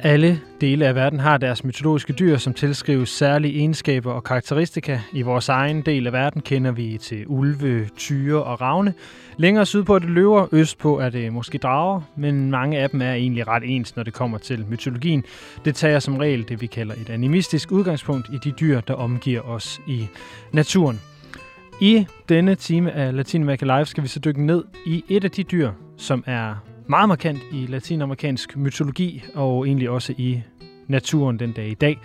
Alle dele af verden har deres mytologiske dyr, som tilskrives særlige egenskaber og karakteristika. I vores egen del af verden kender vi til ulve, tyre og ravne. Længere sydpå er det løver, østpå er det måske drager, men mange af dem er egentlig ret ens, når det kommer til mytologien. Det tager som regel det, vi kalder et animistisk udgangspunkt i de dyr, der omgiver os i naturen. I denne time af Latinamerika Live skal vi så dykke ned i et af de dyr, som er meget markant i latinamerikansk mytologi og egentlig også i naturen den dag i dag.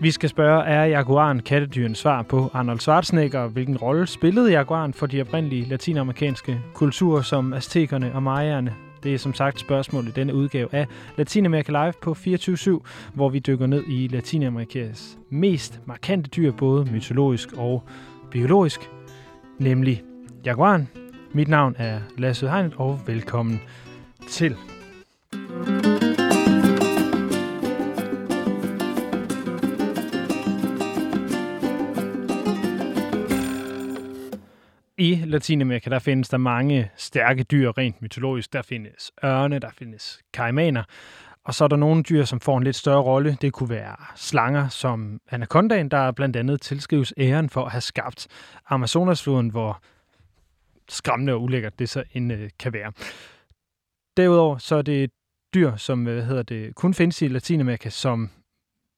Vi skal spørge, er jaguaren kattedyrens svar på Arnold Schwarzenegger? Hvilken rolle spillede jaguaren for de oprindelige latinamerikanske kulturer som aztekerne og mayaerne? Det er som sagt spørgsmål i denne udgave af Latinamerika Live på 24 hvor vi dykker ned i Latinamerikas mest markante dyr, både mytologisk og biologisk, nemlig jaguaren. Mit navn er Lasse Heinert, og velkommen til. I Latinamerika der findes der mange stærke dyr rent mytologisk. Der findes ørne, der findes kaimaner, og så er der nogle dyr, som får en lidt større rolle. Det kunne være slanger som anacondaen, der blandt andet tilskrives æren for at have skabt Amazonasfloden, hvor skræmmende og ulækkert det så end øh, kan være. Derudover så er det et dyr, som øh, hvad hedder det, kun findes i Latinamerika, som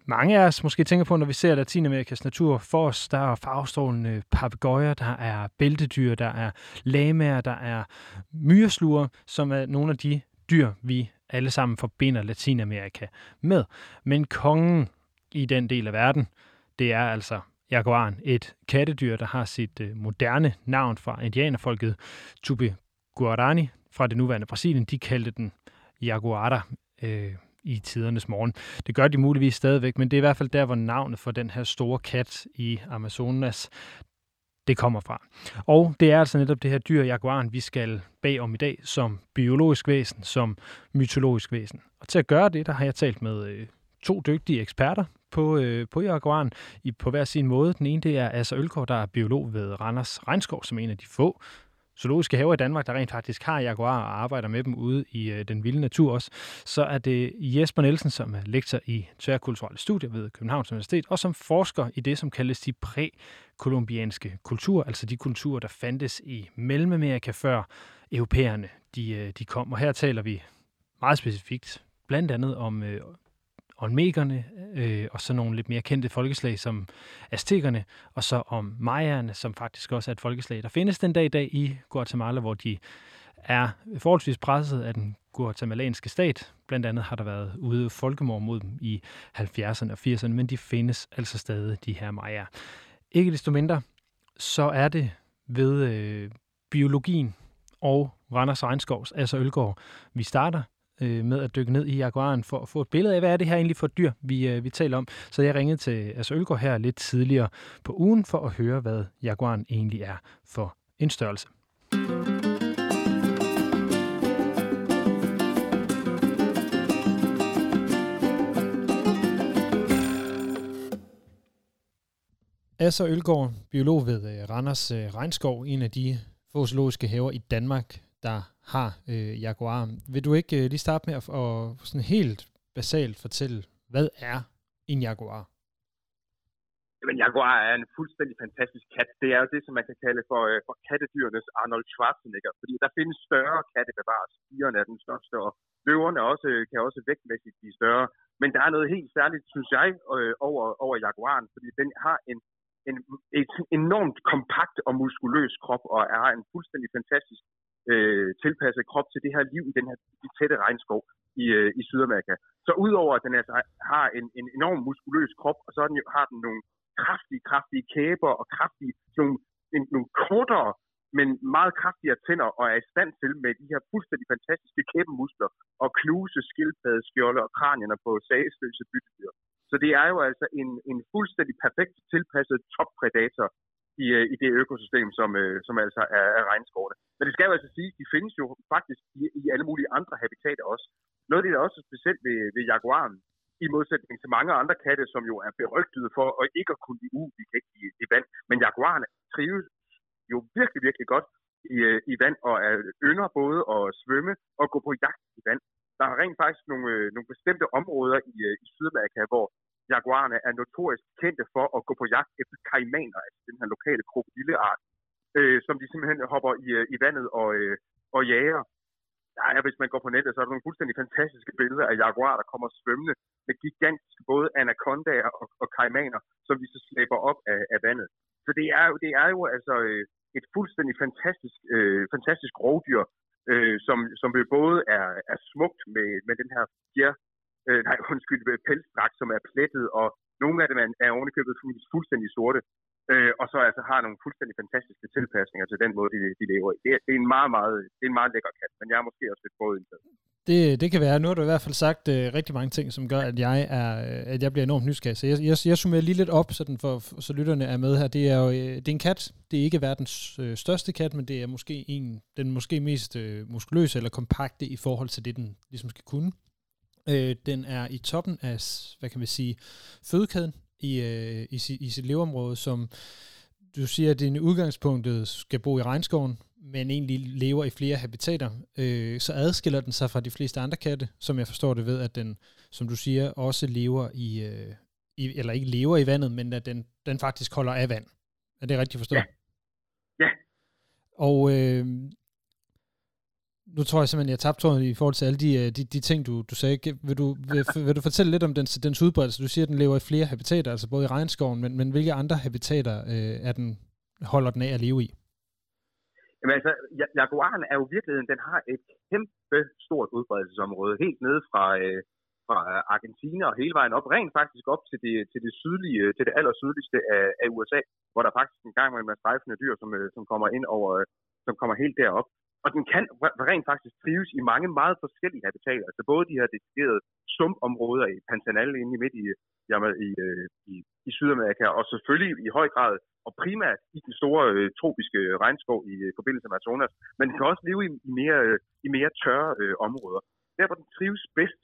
mange af os måske tænker på, når vi ser Latinamerikas natur for os. Der er farvestrålende papegøjer, der er bæltedyr, der er lamaer, der er myresluer, som er nogle af de dyr, vi alle sammen forbinder Latinamerika med. Men kongen i den del af verden, det er altså jaguaren, et kattedyr, der har sit øh, moderne navn fra indianerfolket Tupi Guarani, fra det nuværende Brasilien, de kaldte den Jaguara øh, i tidernes morgen. Det gør de muligvis stadigvæk, men det er i hvert fald der, hvor navnet for den her store kat i Amazonas, det kommer fra. Og det er altså netop det her dyr, jaguaren, vi skal bag om i dag, som biologisk væsen, som mytologisk væsen. Og til at gøre det, der har jeg talt med øh, to dygtige eksperter på, øh, på jaguaren i, på hver sin måde. Den ene det er Asser Ølgaard, der er biolog ved Randers Regnskov, som er en af de få zoologiske haver i Danmark, der rent faktisk har jaguarer og arbejder med dem ude i øh, den vilde natur også, så er det Jesper Nielsen, som er lektor i tværkulturelle studier ved Københavns Universitet, og som forsker i det, som kaldes de prækolumbianske kulturer, altså de kulturer, der fandtes i Mellemamerika før europæerne de, øh, de kom. Og her taler vi meget specifikt blandt andet om øh, olmekerne, øh, og så nogle lidt mere kendte folkeslag som aztekerne, og så om mayaerne, som faktisk også er et folkeslag, der findes den dag i dag i Guatemala, hvor de er forholdsvis presset af den guatemalanske stat. Blandt andet har der været ude folkemord mod dem i 70'erne og 80'erne, men de findes altså stadig, de her mayaer. Ikke desto mindre, så er det ved øh, biologien og Randers Regnskovs, altså Ølgaard, vi starter øh, med at dykke ned i jaguaren for at få et billede af, hvad er det her egentlig for et dyr, vi, øh, vi taler om. Så jeg ringede til altså Ølgaard her lidt tidligere på ugen for at høre, hvad jaguaren egentlig er for en størrelse. Asser Ølgaard, biolog ved øh, Randers øh, Regnskov, en af de få zoologiske haver i Danmark, der har øh, Jaguar. Vil du ikke øh, lige starte med at, at sådan helt basalt fortælle, hvad er en Jaguar? Jamen, Jaguar er en fuldstændig fantastisk kat. Det er jo det, som man kan kalde for, øh, for kattedyrenes Arnold Schwarzenegger, fordi der findes større katte bevares. Figerne er den største, og løverne også, øh, kan også vægtmæssigt blive større. Men der er noget helt særligt, synes jeg, øh, over, over Jaguaren, fordi den har en, en et enormt kompakt og muskuløs krop, og er en fuldstændig fantastisk øh, tilpasset krop til det her liv i den her de tætte regnskov i, øh, i Sydamerika. Så udover at den altså har en, en enorm muskuløs krop, og så den, har den nogle kraftige, kraftige kæber og kraftige, nogle, en, nogle kortere, men meget kraftigere tænder, og er i stand til med de her fuldstændig fantastiske kæbemuskler og knuse skildpaddeskjolde og kranierne på sagesløse byttedyr. Så det er jo altså en, en fuldstændig perfekt tilpasset toppredator i, øh, i det økosystem, som, øh, som altså er, er regnskovene. Men det skal jo altså sige, de findes jo faktisk i, i alle mulige andre habitater også. Noget af det, der også er specielt ved, ved jaguaren, i modsætning til mange andre katte, som jo er berygtede for at ikke at kunne lide ikke i, i vand. Men jaguaren trives jo virkelig, virkelig godt i, øh, i vand og er ynder både at svømme og gå på jagt i vand. der er rent faktisk nogle, nogle bestemte områder i, i Sydamerika, hvor jaguarerne er notorisk kendte for at gå på jagt efter kaimaner, altså den her lokale krokodilleart, øh, som de simpelthen hopper i, øh, i vandet og, øh, og jager. Ja, hvis man går på nettet, så er der nogle fuldstændig fantastiske billeder af jaguar, der kommer svømmende med gigantiske både anacondaer og, og kaimaner, som de så slæber op af, af vandet. Så det er, det er jo altså øh, et fuldstændig fantastisk, øh, fantastisk rovdyr, øh, som, som både er, er smukt med, med den her fjer, øh, nej, undskyld, øh, pelsdragt, som er plettet, og nogle af dem er, er ovenikøbet fuldstændig sorte, øh, og så altså har nogle fuldstændig fantastiske tilpasninger til den måde, de, de lever i. Det, det, er en meget, meget, det er en meget lækker kat, men jeg er måske også lidt forudindtaget. det, det kan være. Nu har du i hvert fald sagt øh, rigtig mange ting, som gør, at jeg, er, øh, at jeg bliver enormt nysgerrig. Så jeg, jeg, jeg summerer lige lidt op, så, den for, så lytterne er med her. Det er jo øh, det er en kat. Det er ikke verdens øh, største kat, men det er måske en, den måske mest øh, muskuløse eller kompakte i forhold til det, den ligesom skal kunne. Øh, den er i toppen af, hvad kan man sige, fødekæden i, øh, i, i sit leveområde, som du siger, at din udgangspunktet skal bo i regnskoven, men egentlig lever i flere habitater, øh, så adskiller den sig fra de fleste andre katte, som jeg forstår det ved, at den, som du siger, også lever i, øh, i eller ikke lever i vandet, men at den, den faktisk holder af vand. Er det rigtigt forstået? Ja. ja. Og øh, nu tror jeg simpelthen, jeg tabte tråden i forhold til alle de, øh, de, de ting, du, du sagde. Vil du, vil, vil du fortælle lidt om dens, dens udbredelse? Du siger, at den lever i flere habitater, altså både i regnskoven, men, men hvilke andre habitater øh, er den, holder den af at leve i? Jamen altså, jaguaren er jo virkeligheden, den har et kæmpe stort udbredelsesområde, helt nede fra, øh, fra Argentina og hele vejen op, rent faktisk op til det, til det sydlige, til det allersydligste af, af USA, hvor der faktisk en gang med strejfende dyr, som, øh, som kommer ind over, øh, som kommer helt derop. Og den kan rent faktisk trives i mange meget forskellige habitater. Altså både de her deciderede sumpområder i Pantanal inde i midt i, jamen, i, øh, i, i Sydamerika, og selvfølgelig i høj grad, og primært i den store øh, tropiske regnskov i øh, forbindelse med Amazonas, men den kan også leve i, i, mere, øh, i mere tørre øh, områder. Der, hvor den trives bedst,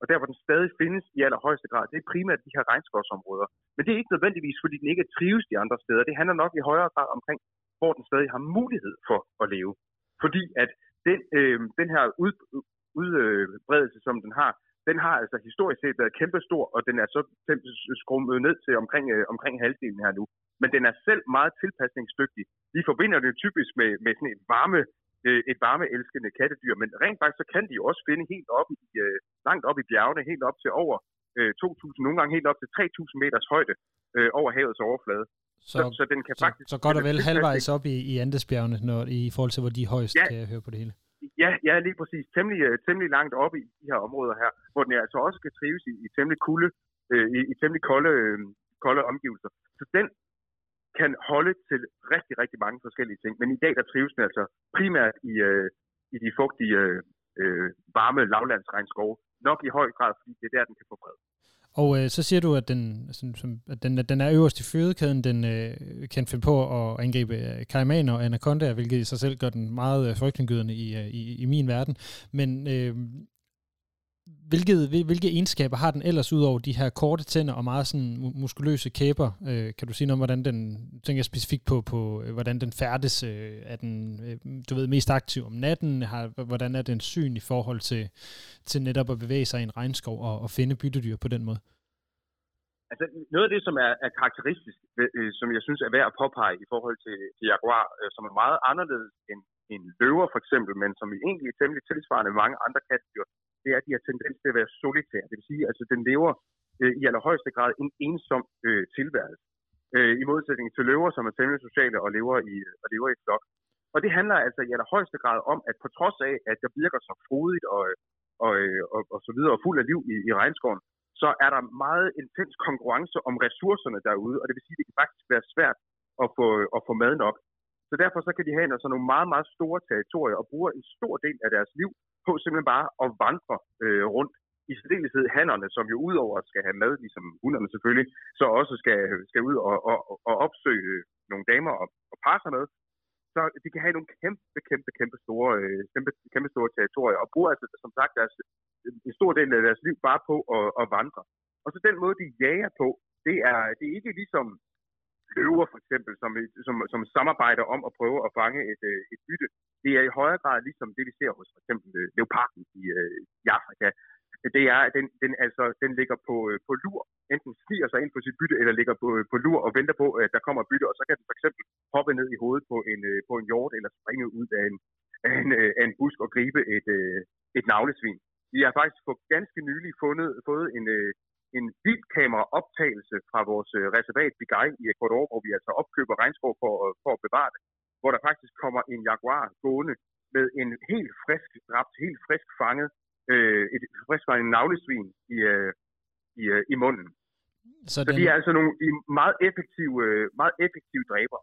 og der, hvor den stadig findes i allerhøjeste grad, det er primært de her regnskovsområder. Men det er ikke nødvendigvis, fordi den ikke trives de andre steder. Det handler nok i højere grad omkring, hvor den stadig har mulighed for at leve. Fordi at den, øh, den her ud, udbredelse, som den har, den har altså historisk set været kæmpestor, og den er så skrummet ned til omkring, øh, omkring halvdelen her nu. Men den er selv meget tilpasningsdygtig. Vi forbinder det typisk med, med sådan et varme øh, et varmeelskende kattedyr, men rent faktisk så kan de også finde helt op i, øh, langt op i bjergene, helt op til over øh, 2.000, nogle gange helt op til 3.000 meters højde øh, over havets overflade. Så, så, så den kan så, faktisk... Så godt og vel halvvejs op i, i Andesbjergene, når, i forhold til, hvor de er højst, ja. kan jeg høre på det hele. Ja, ja, lige præcis. Temmelig, øh, temmelig langt op i de her områder her, hvor den altså også kan trives i, i temmelig kulde, øh, i, i temmelig kolde, øh, kolde omgivelser. Så den kan holde til rigtig, rigtig mange forskellige ting. Men i dag, der trives den altså primært i, øh, i de fugtige, øh, varme lavlandsregnskove. Nok i høj grad, fordi det er der, den kan få fred. Og øh, så siger du, at den, som, som, at den, den er øverst i fødekæden, den øh, kan finde på at angribe øh, kaimaner og anacondaer, hvilket i sig selv gør den meget øh, frygtindgydende i, øh, i, i min verden. Men øh, hvilke, hvilke egenskaber har den ellers ud over de her korte tænder og meget sådan muskuløse kæber? Øh, kan du sige noget om, hvordan den, tænker jeg specifikt på, på øh, hvordan den færdes? Øh, er den, øh, du ved, mest aktiv om natten? Har, hvordan er den syn i forhold til, til netop at bevæge sig i en regnskov og, og finde byttedyr på den måde? Altså, noget af det, som er, er karakteristisk, øh, som jeg synes er værd at påpege i forhold til, til jaguar, øh, som er meget anderledes end, end løver for eksempel, men som i egentlig er temmelig tilsvarende mange andre kattedyr, det er, at de har tendens til at være solitære. Det vil sige, at altså, den lever øh, i allerhøjeste grad en ensom øh, tilværelse. Øh, I modsætning til løver, som er temmelig sociale og lever i, øh, og lever i flok. Og det handler altså i allerhøjeste grad om, at på trods af, at der virker så frodigt og, øh, og, øh, og, og så videre og fuld af liv i, i regnskoven, så er der meget intens konkurrence om ressourcerne derude, og det vil sige, at det kan faktisk være svært at få, at få mad nok. Så derfor så kan de have sådan nogle meget, meget store territorier og bruger en stor del af deres liv på simpelthen bare at vandre øh, rundt. I særdeleshed hannerne, som jo udover skal have mad, ligesom hunderne selvfølgelig, så også skal, skal ud og, og, og opsøge nogle damer og, og parre sig med. Så de kan have nogle kæmpe, kæmpe, kæmpe store, øh, kæmpe, kæmpe store territorier, og bruger altså, som sagt, deres, en stor del af deres liv bare på at, at vandre. Og så den måde, de jager på, det er, det er ikke ligesom løver for eksempel, som, som, som samarbejder om at prøve at fange et, øh, et bytte. Det er i højere grad ligesom det, vi ser hos for eksempel øh, leoparden i, øh, i Afrika. Det er, at den, den, altså, den ligger på, på lur, enten sniger sig ind på sit bytte, eller ligger på, på lur og venter på, at der kommer bytte, og så kan den for eksempel hoppe ned i hovedet på en, på en hjort, eller springe ud af en, af en, af en busk og gribe et, et navlesvin. Vi har faktisk for ganske nylig fundet, fået en, en vildkameraoptagelse fra vores øh, reservat Bigay i Ecuador, hvor vi altså opkøber regnskov for, for at bevare det, hvor der faktisk kommer en jaguar gående med en helt frisk dræbt, helt frisk fanget, øh, et frisk fanget navlesvin i, øh, i, øh, i munden. Så, den... Så de er altså nogle de er meget effektive, øh, meget effektive dræber.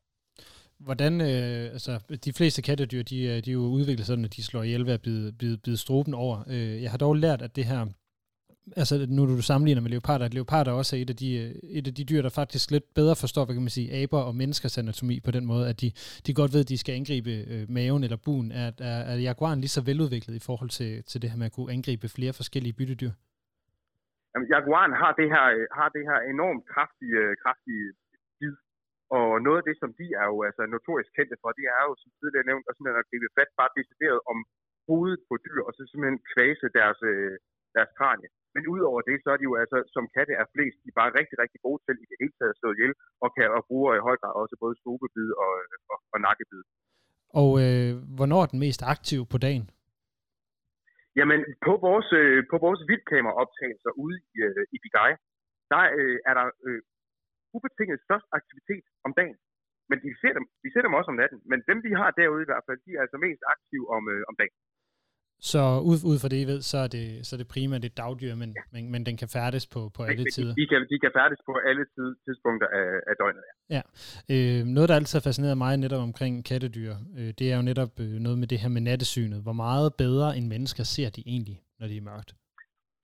Hvordan, øh, altså, de fleste kattedyr, de, øh, de er jo udviklet sådan, at de slår ihjel ved at bide, bide, bide struben over. Øh, jeg har dog lært, at det her altså nu du sammenligner med leoparder, at leoparder også er et af, de, øh, et af de dyr, der faktisk lidt bedre forstår, hvad kan man sige, aber og menneskers anatomi på den måde, at de, de godt ved, at de skal angribe øh, maven eller buen. Er, er, er jaguaren lige så veludviklet i forhold til, til det her med at kunne angribe flere forskellige byttedyr? Jamen, jaguaren har det her, har det her enormt kraftige, kraftige og noget af det, som de er jo altså notorisk kendte for, det er jo, som tidligere nævnt, at simpelthen at gribe fat bare decideret om hovedet på dyr, og så simpelthen kvæse deres, øh, deres kranie. Men udover det, så er de jo altså, som katte er flest, de er bare rigtig, rigtig gode til i det hele taget at slå ihjel, og kan og bruger i høj grad også både strubebid og, og, og nakkebid. Og øh, hvornår er den mest aktiv på dagen? Jamen, på vores, øh, på vores vildkameraoptagelser ude i, øh, i Bigay, der øh, er der øh, ubetinget størst aktivitet om dagen. Men de ser, dem, de ser dem også om natten. Men dem, vi har derude i hvert fald, de er altså mest aktive om, øh, om dagen. Så ud, ud fra det, I ved, så er det, så er det primært et dagdyr, men, ja. men, men den kan færdes på, på alle tider. De kan, de kan færdes på alle tid, tidspunkter af, af døgnet, ja. ja. Øh, noget, der altid har fascineret mig netop omkring kattedyr, øh, det er jo netop øh, noget med det her med nattesynet. Hvor meget bedre end mennesker ser de egentlig, når de er mørkt?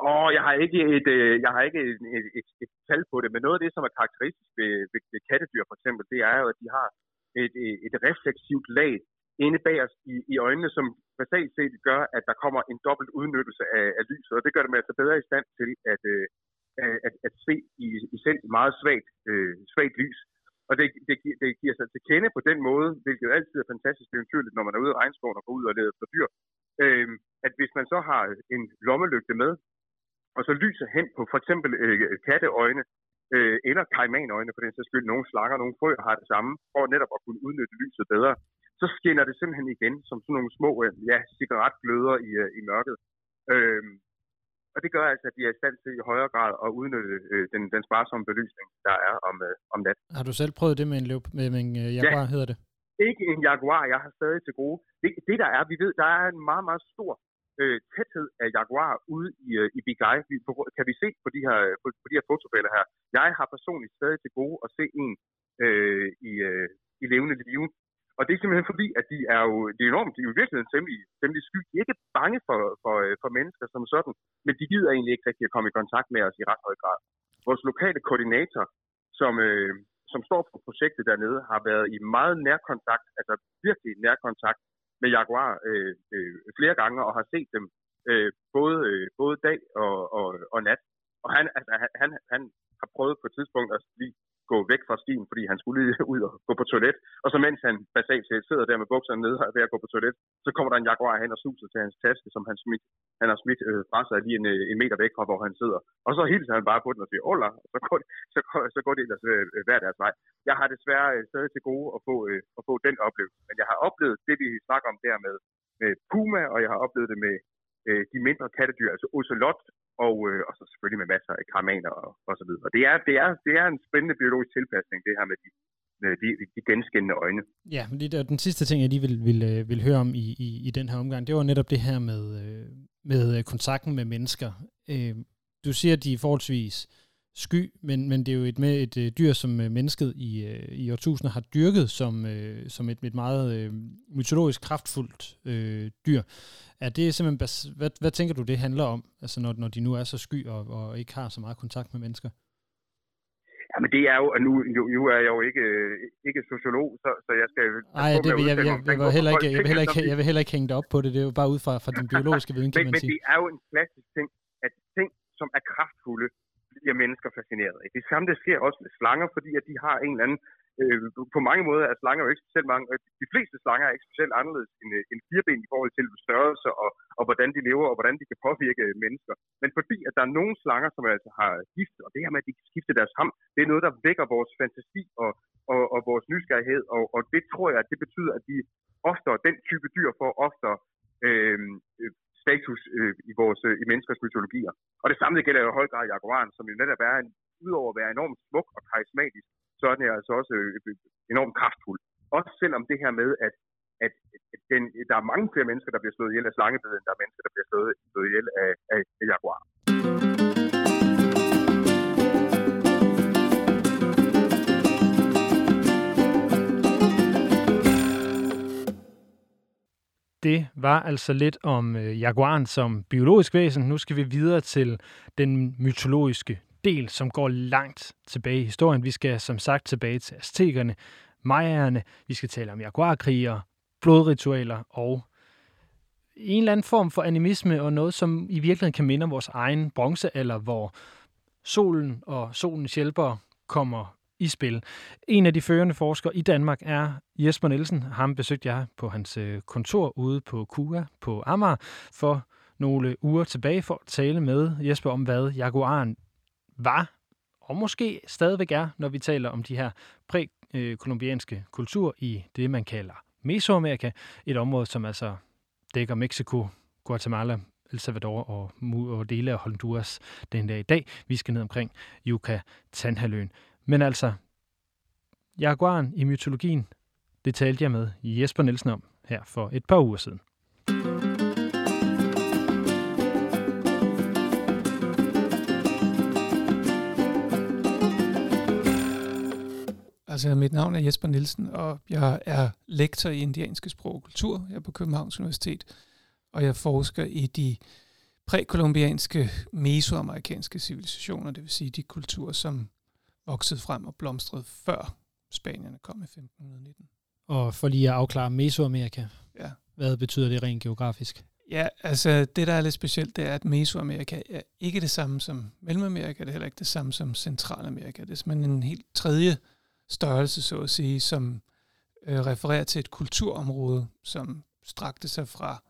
Åh, jeg har ikke et, øh, jeg har ikke et, et, et, et tal på det, men noget af det, som er karakteristisk ved, ved, ved kattedyr for eksempel, det er jo, at de har et, et, et refleksivt lag inde bag os i, i øjnene, som basalt set gør, at der kommer en dobbelt udnyttelse af, af lyset, og det gør dem altså bedre i stand til at, øh, at, at se i, i selv meget svagt, øh, svagt lys. Og det, det, det giver sig til kende på den måde, hvilket altid er fantastisk eventyrligt, når man er ude i regnskoven og går ud og leder efter dyr, øh, at hvis man så har en lommelygte med, og så lyser hen på for eksempel øh, katteøjne, øh, eller kaimanøjne for den sags skyld, nogle slanger, nogle frø har det samme, for netop at kunne udnytte lyset bedre, så skinner det simpelthen igen som sådan nogle små øh, ja, cigaretgløder i, øh, i mørket. Øhm, og det gør altså, at de er i stand til i højere grad at udnytte øh, den, den sparsomme belysning, der er om, øh, om natten. Har du selv prøvet det med en, løb, med, med en uh, jaguar, ja. hedder det? Ikke en jaguar, jeg har stadig til gode. Det, det der er, vi ved, der er en meget, meget stor øh, tæthed af jaguar ude i, øh, i Big Eye. Vi, kan vi se på de her, øh, på, på de her fotobilleder her. Jeg har personligt stadig til gode at se en øh, i, øh, i levende live. Og det er simpelthen fordi, at de er jo, de er enormt, de er jo virkelig temmelig, temmelig sky. De er ikke bange for, for, øh, for mennesker som sådan, men de gider egentlig ikke rigtig at komme i kontakt med os i ret høj grad. Vores lokale koordinator, som, øh, som står for projektet dernede, har været i meget nærkontakt, altså virkelig nærkontakt med Jaguar øh, øh, flere gange og har set dem øh, både, øh, både dag og, og, og nat. Og han, altså, han, han har prøvet på et tidspunkt at lige gå væk fra stien, fordi han skulle lige ud og gå på toilet. Og så mens han basalt set sidder der med bukserne nede ved at gå på toilet, så kommer der en jaguar hen og suser til hans taske, som han, smidt, han har smidt øh, fra sig lige en, øh, en meter væk fra, hvor han sidder. Og så hilser han bare på den og siger, Ola, så går, så går, så går det ellers øh, øh, hver deres vej. Jeg har desværre øh, stadig til gode at få, øh, at få den oplevelse, men jeg har oplevet det, vi snakker om der med, med puma, og jeg har oplevet det med øh, de mindre kattedyr, altså ocelot, og, øh, og så selvfølgelig med masser af karmaner og, og så videre. Og det er, det, er, det er en spændende biologisk tilpasning, det her med de, med de, de genskændende øjne. Ja, men det er den sidste ting, jeg lige vil, vil, øh, vil høre om i, i, i den her omgang, det var netop det her med, øh, med øh, kontakten med mennesker. Du siger, at de er forholdsvis sky, men, men det er jo et, med et øh, dyr, som øh, mennesket i, øh, i årtusinder har dyrket som, øh, som et, et meget øh, mytologisk kraftfuldt øh, dyr. Er det simpelthen, bas- hvad, hvad tænker du, det handler om, altså når, når de nu er så sky og, og ikke har så meget kontakt med mennesker? Jamen det er jo, nu, nu, nu er jeg jo ikke, ikke sociolog, så, så jeg skal... Nej, det vil jeg, jeg, jeg, vil heller ikke, jeg, vil heller ikke, jeg vil heller ikke hænge dig op på det, det er jo bare ud fra, fra din biologiske viden, kan men, man sige. Men det er jo en klassisk ting, at ting, som er kraftfulde, bliver mennesker fascineret af. Det samme det sker også med slanger, fordi at de har en eller anden øh, på mange måder er slanger jo ikke specielt mange. Øh, de fleste slanger er ikke specielt anderledes end, øh, end fireben i forhold til størrelse og, og hvordan de lever og hvordan de kan påvirke mennesker. Men fordi at der er nogle slanger, som altså har gift, og det her med, at de kan skifte deres ham, det er noget, der vækker vores fantasi og, og, og vores nysgerrighed, og, og det tror jeg, at det betyder, at de oftere, den type dyr får oftere øh, status øh, i vores øh, i menneskers mytologier. Og det samme gælder jo i høj grad jaguaren, som jo netop er en, udover at være enormt smuk og karismatisk, så er den altså også øh, øh, enormt kraftfuld. Også selvom det her med, at, at, at den, der er mange flere mennesker, der bliver slået ihjel af slangebid, end der er mennesker, der bliver slået, slået ihjel af, af, af jaguar. Det var altså lidt om øh, jaguaren som biologisk væsen. Nu skal vi videre til den mytologiske del, som går langt tilbage i historien. Vi skal som sagt tilbage til aztekerne, mayaerne, vi skal tale om jaguarkriger, blodritualer og en eller anden form for animisme og noget, som i virkeligheden kan minde om vores egen bronzealder, hvor solen og solens hjælpere kommer i spil. En af de førende forskere i Danmark er Jesper Nielsen. Ham besøgte jeg på hans øh, kontor ude på KUA på Amager for nogle uger tilbage for at tale med Jesper om, hvad jaguaren var, og måske stadigvæk er, når vi taler om de her prækolumbianske øh, kultur i det, man kalder Mesoamerika, et område, som altså dækker Mexico, Guatemala, El Salvador og, og dele af Honduras den dag i dag. Vi skal ned omkring Yucatanhaløen. Men altså, jaguaren i mytologien, det talte jeg med Jesper Nielsen om her for et par uger siden. Altså, mit navn er Jesper Nielsen, og jeg er lektor i indianske sprog og kultur her på Københavns Universitet, og jeg forsker i de prækolumbianske mesoamerikanske civilisationer, det vil sige de kulturer, som voksede frem og blomstrede før Spanierne kom i 1519. Og for lige at afklare Mesoamerika, ja. hvad betyder det rent geografisk? Ja, altså det, der er lidt specielt, det er, at Mesoamerika er ikke det samme som Mellemamerika, det er heller ikke det samme som Centralamerika. Det er simpelthen en helt tredje størrelse, så at sige, som øh, refererer til et kulturområde, som strakte sig fra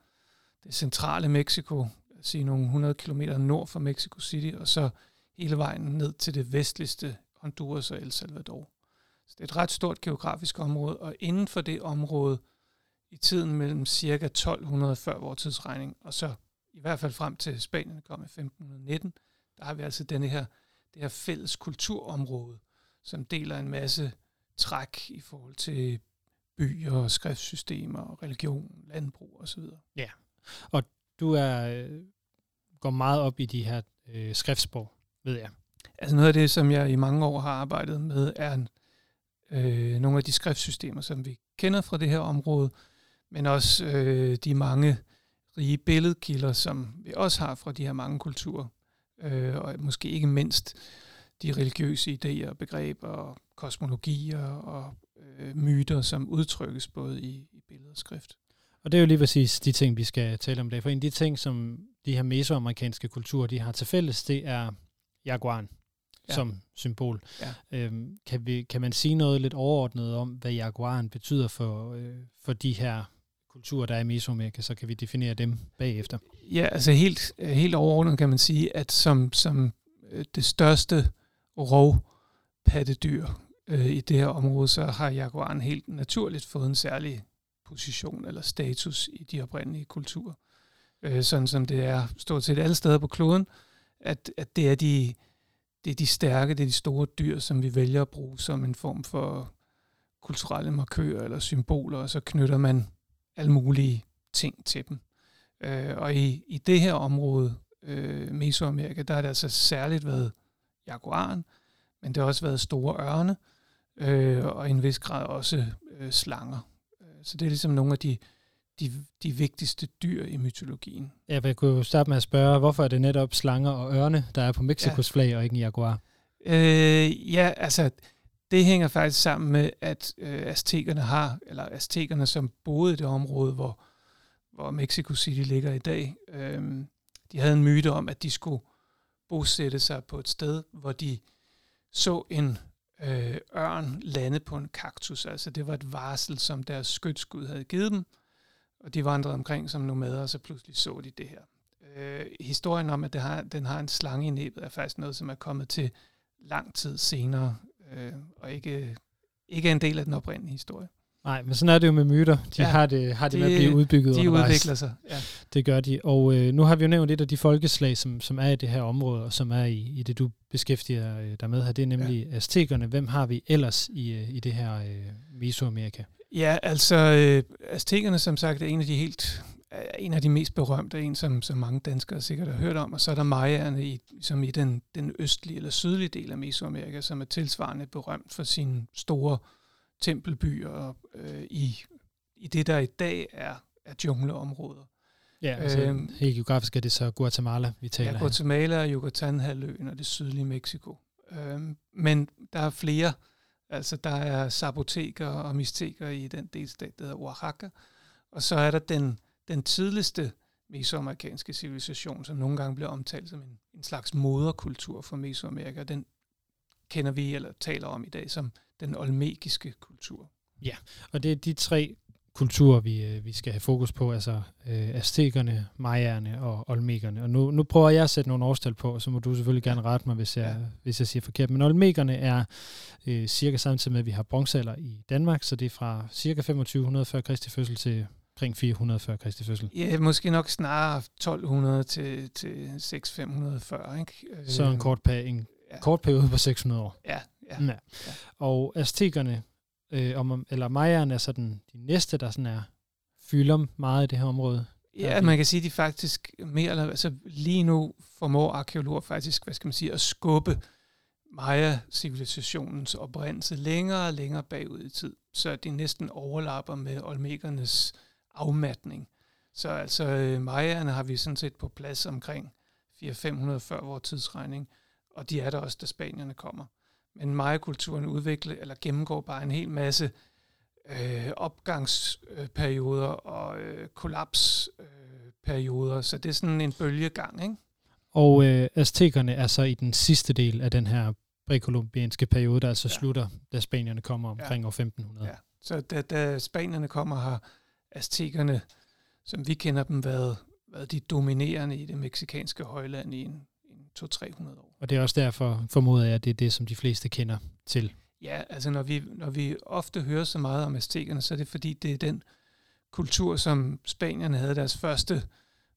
det centrale Mexico, sige nogle 100 km nord for Mexico City, og så hele vejen ned til det vestligste Honduras og El Salvador. Så det er et ret stort geografisk område, og inden for det område, i tiden mellem cirka 1200 før vores tidsregning, og så i hvert fald frem til Spanien kom i 1519, der har vi altså denne her, det her fælles kulturområde, som deler en masse træk i forhold til byer, skriftsystemer, religion, landbrug osv. Ja, og du er øh, går meget op i de her øh, skriftsprog, ved jeg. Altså noget af det, som jeg i mange år har arbejdet med, er en, øh, nogle af de skriftsystemer, som vi kender fra det her område, men også øh, de mange rige billedkilder, som vi også har fra de her mange kulturer, øh, og måske ikke mindst de religiøse idéer, begreber, og kosmologier og øh, myter, som udtrykkes både i, i billede og skrift. Og det er jo lige præcis de ting, vi skal tale om i dag. For en af de ting, som de her mesoamerikanske kulturer, de har til fælles, det er jaguaren ja. som symbol. Ja. Øhm, kan, vi, kan man sige noget lidt overordnet om, hvad jaguaren betyder for, øh, for de her kulturer, der er i Mesoamerika, så kan vi definere dem bagefter? Ja, altså helt, helt overordnet kan man sige, at som, som øh, det største rovpattedyr øh, i det her område, så har jaguaren helt naturligt fået en særlig position eller status i de oprindelige kulturer. Øh, sådan som det er stort set alle steder på kloden, at, at det er de det er de stærke, det er de store dyr, som vi vælger at bruge som en form for kulturelle markører eller symboler, og så knytter man alle mulige ting til dem. Øh, og i, i det her område, øh, Mesoamerika, der har det altså særligt været jaguaren, men det har også været store ørne, øh, og i en vis grad også øh, slanger. Øh, så det er ligesom nogle af de de, de vigtigste dyr i mytologien. Ja, jeg kunne starte med at spørge, hvorfor er det netop slanger og ørne, der er på Mexikos ja. flag, og ikke en jaguar? Øh, ja, altså, det hænger faktisk sammen med, at øh, aztekerne har, eller aztekerne, som boede i det område, hvor, hvor Mexico City ligger i dag, øh, de havde en myte om, at de skulle bosætte sig på et sted, hvor de så en øh, ørn lande på en kaktus. Altså det var et varsel, som deres skytskud havde givet dem, og de vandrede omkring som nomader, og så pludselig så de det her. Øh, historien om, at det har, den har en slange i næbet, er faktisk noget, som er kommet til lang tid senere, øh, og ikke, ikke en del af den oprindelige historie. Nej, men sådan er det jo med myter. De ja, har det, har det, det med at blive udbygget De undervejs. udvikler sig, ja. Det gør de. Og øh, nu har vi jo nævnt et af de folkeslag, som, som er i det her område, og som er i, i det, du beskæftiger øh, dig med her. Det er nemlig ja. aztekerne. Hvem har vi ellers i, øh, i det her øh, Mesoamerika? Ja, altså øh, aztekerne, som sagt, er en af de helt en af de mest berømte, en som, som mange danskere sikkert har hørt om, og så er der mayaerne i, som i den, den østlige eller sydlige del af Mesoamerika, som er tilsvarende berømt for sine store tempelbyer øh, i, i det, der i dag er, er jungleområder. Ja, altså øhm, helt geografisk er det så Guatemala, vi taler Ja, Guatemala og Yucatan-halvøen og det sydlige Mexico. Øhm, men der er flere, altså der er saboteker og misteker i den delstat, der hedder Oaxaca, og så er der den, den tidligste mesoamerikanske civilisation, som nogle gange bliver omtalt som en, en slags moderkultur for Mesoamerika. Den kender vi eller taler om i dag som den olmekiske kultur. Ja, og det er de tre kulturer, vi, øh, vi skal have fokus på, altså øh, aztekerne, mayaerne og olmekerne. Og nu, nu prøver jeg at sætte nogle årstal på, så må du selvfølgelig gerne rette mig, hvis jeg, ja. hvis jeg siger forkert. Men olmekerne er øh, cirka samtidig med, at vi har bronzealder i Danmark, så det er fra cirka 2500 før Kristi fødsel til omkring 400 før Kristi fødsel. Ja, måske nok snarere 1200 til, til 6500 før. Ikke? Så en kort, pa- en ja. kort periode på 600 år. Ja, ja. ja. ja. Og aztekerne, øh, om, eller mayaerne er sådan de næste, der sådan er, fylder meget i det her område. Ja, man kan sige, at de faktisk mere eller altså lige nu formår arkeologer faktisk, hvad skal man sige, at skubbe Maya-civilisationens oprindelse længere og længere bagud i tid, så de næsten overlapper med olmekernes afmatning. Så altså øh, Mayaerne har vi sådan set på plads omkring 400-500 før vores tidsregning, og de er der også, da spanierne kommer. Men Maya-kulturen udvikler eller gennemgår bare en hel masse øh, opgangsperioder og øh, kollapsperioder, øh, så det er sådan en bølgegang, ikke? Og øh, aztekerne er så i den sidste del af den her prækolumbianske periode, der altså ja. slutter, da spanierne kommer omkring ja. år 1500. Ja. Så da, da spanierne kommer, har aztekerne, som vi kender dem, været, været de dominerende i det meksikanske højland i en, en 200-300 år. Og det er også derfor, formoder jeg, at det er det, som de fleste kender til. Ja, altså når vi, når vi ofte hører så meget om aztekerne, så er det fordi, det er den kultur, som spanierne havde deres første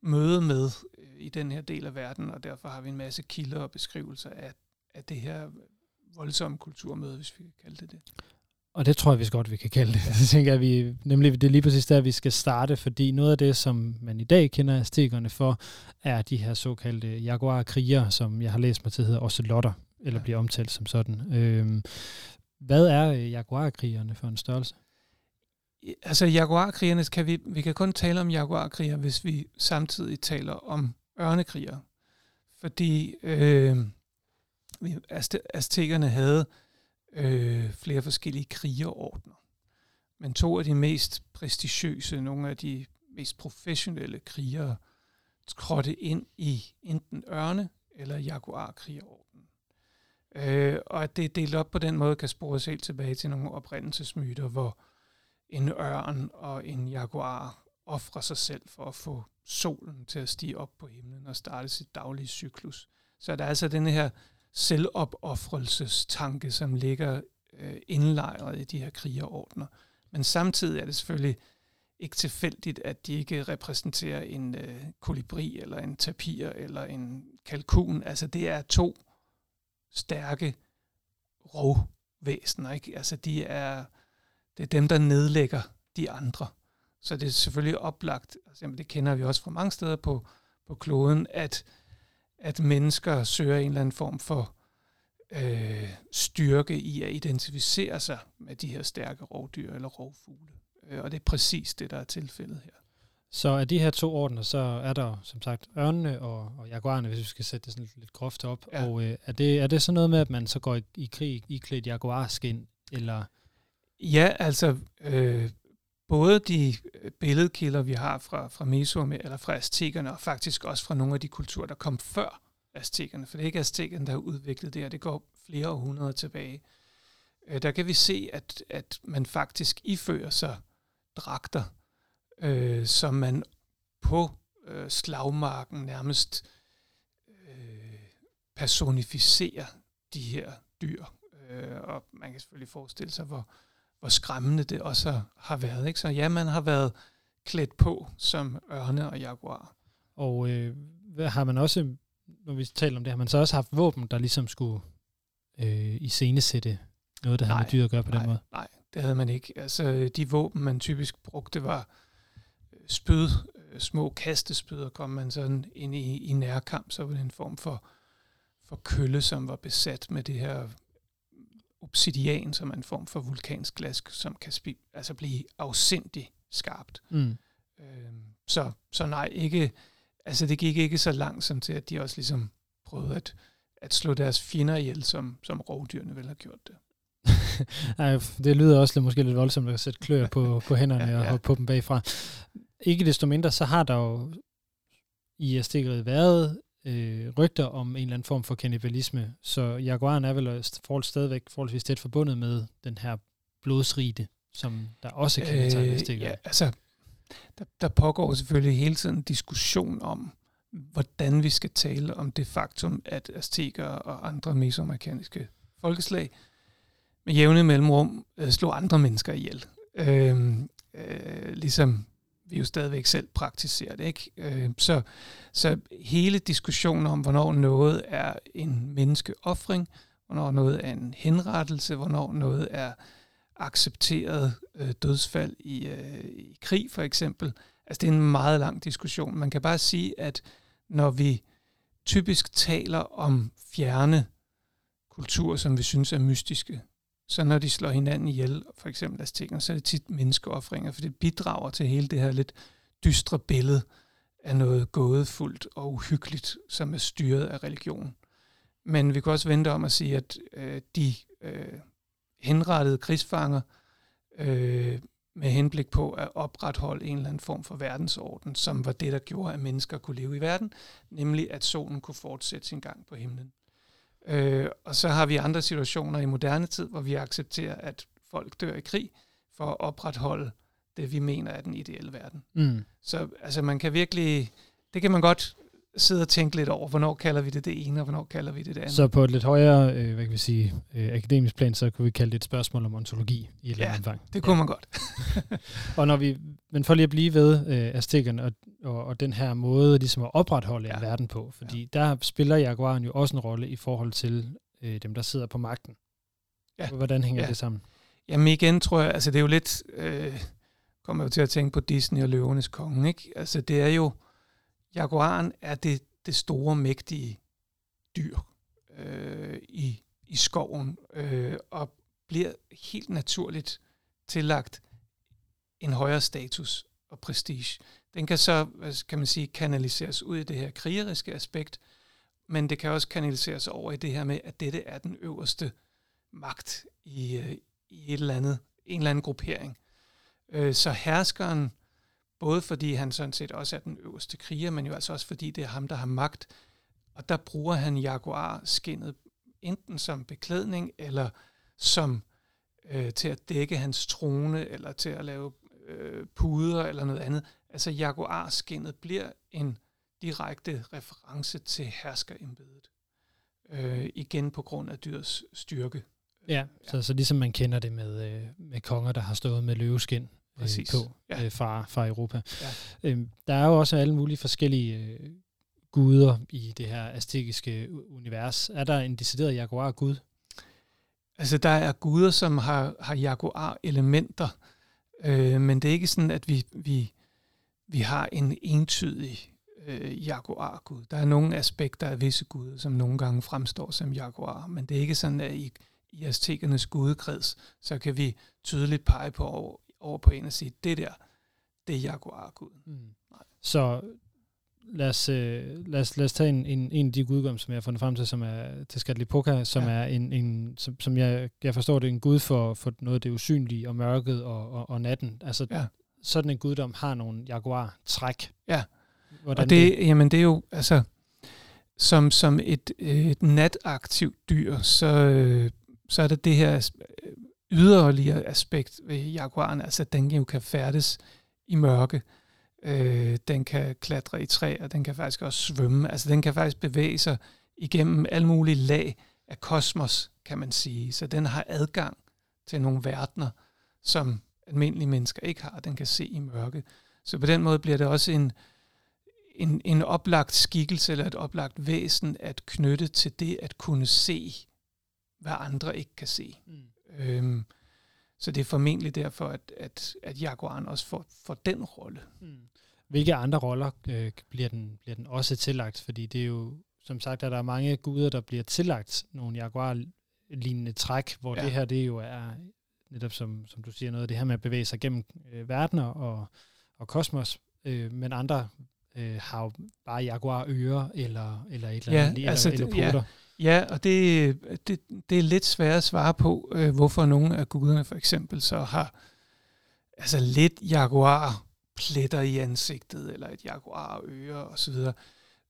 møde med øh, i den her del af verden, og derfor har vi en masse kilder og beskrivelser af, af det her voldsomme kulturmøde, hvis vi kan kalde det det. Og det tror jeg vi godt, vi kan kalde det. Så tænker jeg, vi, nemlig det er lige præcis der, vi skal starte, fordi noget af det, som man i dag kender aztekerne for, er de her såkaldte jaguar-kriger, som jeg har læst mig til hedder ocelotter, eller ja. bliver omtalt som sådan. Øhm, hvad er jaguar-krigerne for en størrelse? Altså jaguar-krigerne, kan vi, vi kan kun tale om jaguar-kriger, hvis vi samtidig taler om ørnekriger. Fordi øh, aztekerne havde øh, flere forskellige krigerordner. Men to af de mest prestigiøse, nogle af de mest professionelle krigere, trådte ind i enten ørne- eller jaguarkrigerordnen. Øh, og at det er delt op på den måde, kan spores helt tilbage til nogle oprindelsesmyter, hvor en ørn og en jaguar offrer sig selv for at få solen til at stige op på himlen og starte sit daglige cyklus. Så der er altså denne her selvopoffrelsestanke, som ligger øh, indlejret i de her krigerordner. Men samtidig er det selvfølgelig ikke tilfældigt, at de ikke repræsenterer en øh, kolibri, eller en tapir, eller en kalkun. Altså det er to stærke rovvæsener. Ikke? Altså de er, det er dem, der nedlægger de andre. Så det er selvfølgelig oplagt, altså, det kender vi også fra mange steder på, på kloden, at at mennesker søger en eller anden form for øh, styrke i at identificere sig med de her stærke rovdyr eller rovfugle. Øh, og det er præcis det, der er tilfældet her. Så af de her to ordner, så er der som sagt ørnene og, og jaguarerne, hvis vi skal sætte det sådan lidt, lidt groft op. Ja. Og øh, er, det, er det så noget med, at man så går i, i krig i klædt jaguarskin, eller? Ja, altså øh, både de øh, billedkilder, vi har fra, fra Mesoamerika, eller fra aztekerne, og faktisk også fra nogle af de kulturer, der kom før aztekerne, for det er ikke aztekerne, der har udviklet det her, det går flere århundreder tilbage. øh, der kan vi se, at, at man faktisk ifører sig dragter, øh, som man på øh, slagmarken nærmest øh, personificerer de her dyr. Øh, og man kan selvfølgelig forestille sig, hvor, hvor skræmmende det også har været. Ikke? Så ja, man har været klædt på som ørne og jaguar. Og øh, hvad har man også, når vi taler om det, har man så også haft våben, der ligesom skulle øh, iscenesætte noget, der nej, havde med dyr at gøre på nej, den måde? Nej, det havde man ikke. Altså, de våben, man typisk brugte, var øh, spyd, øh, små kastespyd, og kom man sådan ind i, i nærkamp, så var det en form for, for kølle, som var besat med det her obsidian, som er en form for vulkansk glas, som kan spi- altså blive afsindig skarpt. Mm. Øhm, så, så nej, ikke, altså det gik ikke så langt som til, at de også ligesom prøvede at, at slå deres fjender ihjel, som, som rovdyrene vel har gjort det. Nej, det lyder også lidt, måske lidt voldsomt at sætte klør på, på hænderne ja, ja. og hoppe på dem bagfra. Ikke desto mindre, så har der jo i Aztekeriet været øh, rygter om en eller anden form for kannibalisme, så jaguaren er vel forhold, stadigvæk forholdsvis tæt forbundet med den her blodsrige, som der også kan øh, Ja, altså, der, der pågår selvfølgelig hele tiden en diskussion om, hvordan vi skal tale om det faktum, at aztekere og andre mesoamerikanske folkeslag med jævne mellemrum øh, slog andre mennesker ihjel. Øh, øh, ligesom vi jo stadigvæk selv praktiserer det. Ikke? Øh, så, så hele diskussionen om, hvornår noget er en menneskeoffring, hvornår noget er en henrettelse, hvornår noget er accepteret øh, dødsfald i, øh, i krig for eksempel, altså det er en meget lang diskussion. Man kan bare sige, at når vi typisk taler om fjerne kulturer, som vi synes er mystiske, så når de slår hinanden ihjel, for eksempel altså, aztekerne, så er det tit menneskeoffringer, for det bidrager til hele det her lidt dystre billede af noget gådefuldt og uhyggeligt, som er styret af religion. Men vi kan også vente om at sige, at øh, de øh, henrettede krigsfanger øh, med henblik på at opretholde en eller anden form for verdensorden, som var det, der gjorde, at mennesker kunne leve i verden, nemlig at solen kunne fortsætte sin gang på himlen. Øh, og så har vi andre situationer i moderne tid, hvor vi accepterer, at folk dør i krig for at opretholde det, vi mener er den ideelle verden. Mm. Så altså, man kan virkelig, det kan man godt sidde og tænke lidt over, hvornår kalder vi det det ene, og hvornår kalder vi det det andet. Så på et lidt højere, øh, hvad kan vi sige, øh, akademisk plan, så kunne vi kalde det et spørgsmål om ontologi i et eller andet omfang. det kunne ja. man godt. og når vi, men for lige at blive ved øh, aztekerne og, og, og den her måde ligesom at opretholde ja. en verden på, fordi ja. der spiller jaguaren jo også en rolle i forhold til øh, dem, der sidder på magten. Ja. Hvordan hænger ja. det sammen? Jamen igen tror jeg, altså det er jo lidt, øh, kommer jo til at tænke på Disney og Løvenes Konge, ikke? Altså det er jo, jaguaren er det, det store, mægtige dyr øh, i, i skoven, øh, og bliver helt naturligt tillagt en højere status og prestige. Den kan så, kan man sige, kanaliseres ud i det her krigeriske aspekt, men det kan også kanaliseres over i det her med, at dette er den øverste magt i, øh, i et eller andet, en eller anden gruppering. Øh, så herskeren Både fordi han sådan set også er den øverste kriger, men jo altså også fordi det er ham, der har magt. Og der bruger han jaguar-skinnet enten som beklædning, eller som øh, til at dække hans trone, eller til at lave øh, puder, eller noget andet. Altså jaguar-skinnet bliver en direkte reference til herskerembedet. Øh, igen på grund af dyrets styrke. Ja, så, så ligesom man kender det med, øh, med konger, der har stået med løveskin Præcis. øh, på ja. øh, fra, fra Europa. Ja. Øhm, der er jo også alle mulige forskellige øh, guder i det her aztekiske univers. Er der en decideret jaguar-gud? Altså, der er guder, som har, har jaguar-elementer, øh, men det er ikke sådan, at vi, vi, vi har en entydig øh, jaguar-gud. Der er nogle aspekter af visse guder, som nogle gange fremstår som jaguar, men det er ikke sådan, at i, i aztekernes gudekreds, så kan vi tydeligt pege på over på en og sige, det der, det er jaguar-guden. Mm. Så lad os, øh, lad os, lad os tage en, en, en af de gudgom, som jeg har fundet frem til, som er Tezcatlipoca, som ja. er en, en som, som jeg, jeg forstår, det er en gud for, for noget af det usynlige og mørket og, og, og natten. Altså, ja. sådan en guddom har nogle jaguar-træk. Ja, Hvordan og det, det, jamen det er jo, altså, som, som et, et nataktivt dyr, så, øh, så er det det her yderligere aspekt ved jaguaren, altså at den jo kan færdes i mørke. Øh, den kan klatre i træer, den kan faktisk også svømme. Altså den kan faktisk bevæge sig igennem alle mulige lag af kosmos, kan man sige. Så den har adgang til nogle verdener, som almindelige mennesker ikke har. Den kan se i mørke. Så på den måde bliver det også en, en, en oplagt skikkelse eller et oplagt væsen at knytte til det at kunne se, hvad andre ikke kan se. Mm. Øhm, så det er formentlig derfor, at, at, at Jaguaren også får, får den rolle. Mm. Hvilke andre roller øh, bliver, den, bliver den også tillagt? Fordi det er jo, som sagt, at der er mange guder, der bliver tillagt nogle Jaguar-lignende træk, hvor ja. det her, det jo er netop som, som du siger, noget af det her med at bevæge sig gennem øh, verdener og, og kosmos, øh, men andre øh, har jo bare jaguar-ører eller, eller et eller andet, ja, altså, eller, eller Ja, ja, og det, det, det er lidt svært at svare på, øh, hvorfor nogle af guderne for eksempel så har altså lidt jaguar pletter i ansigtet, eller et jaguar-øre osv.,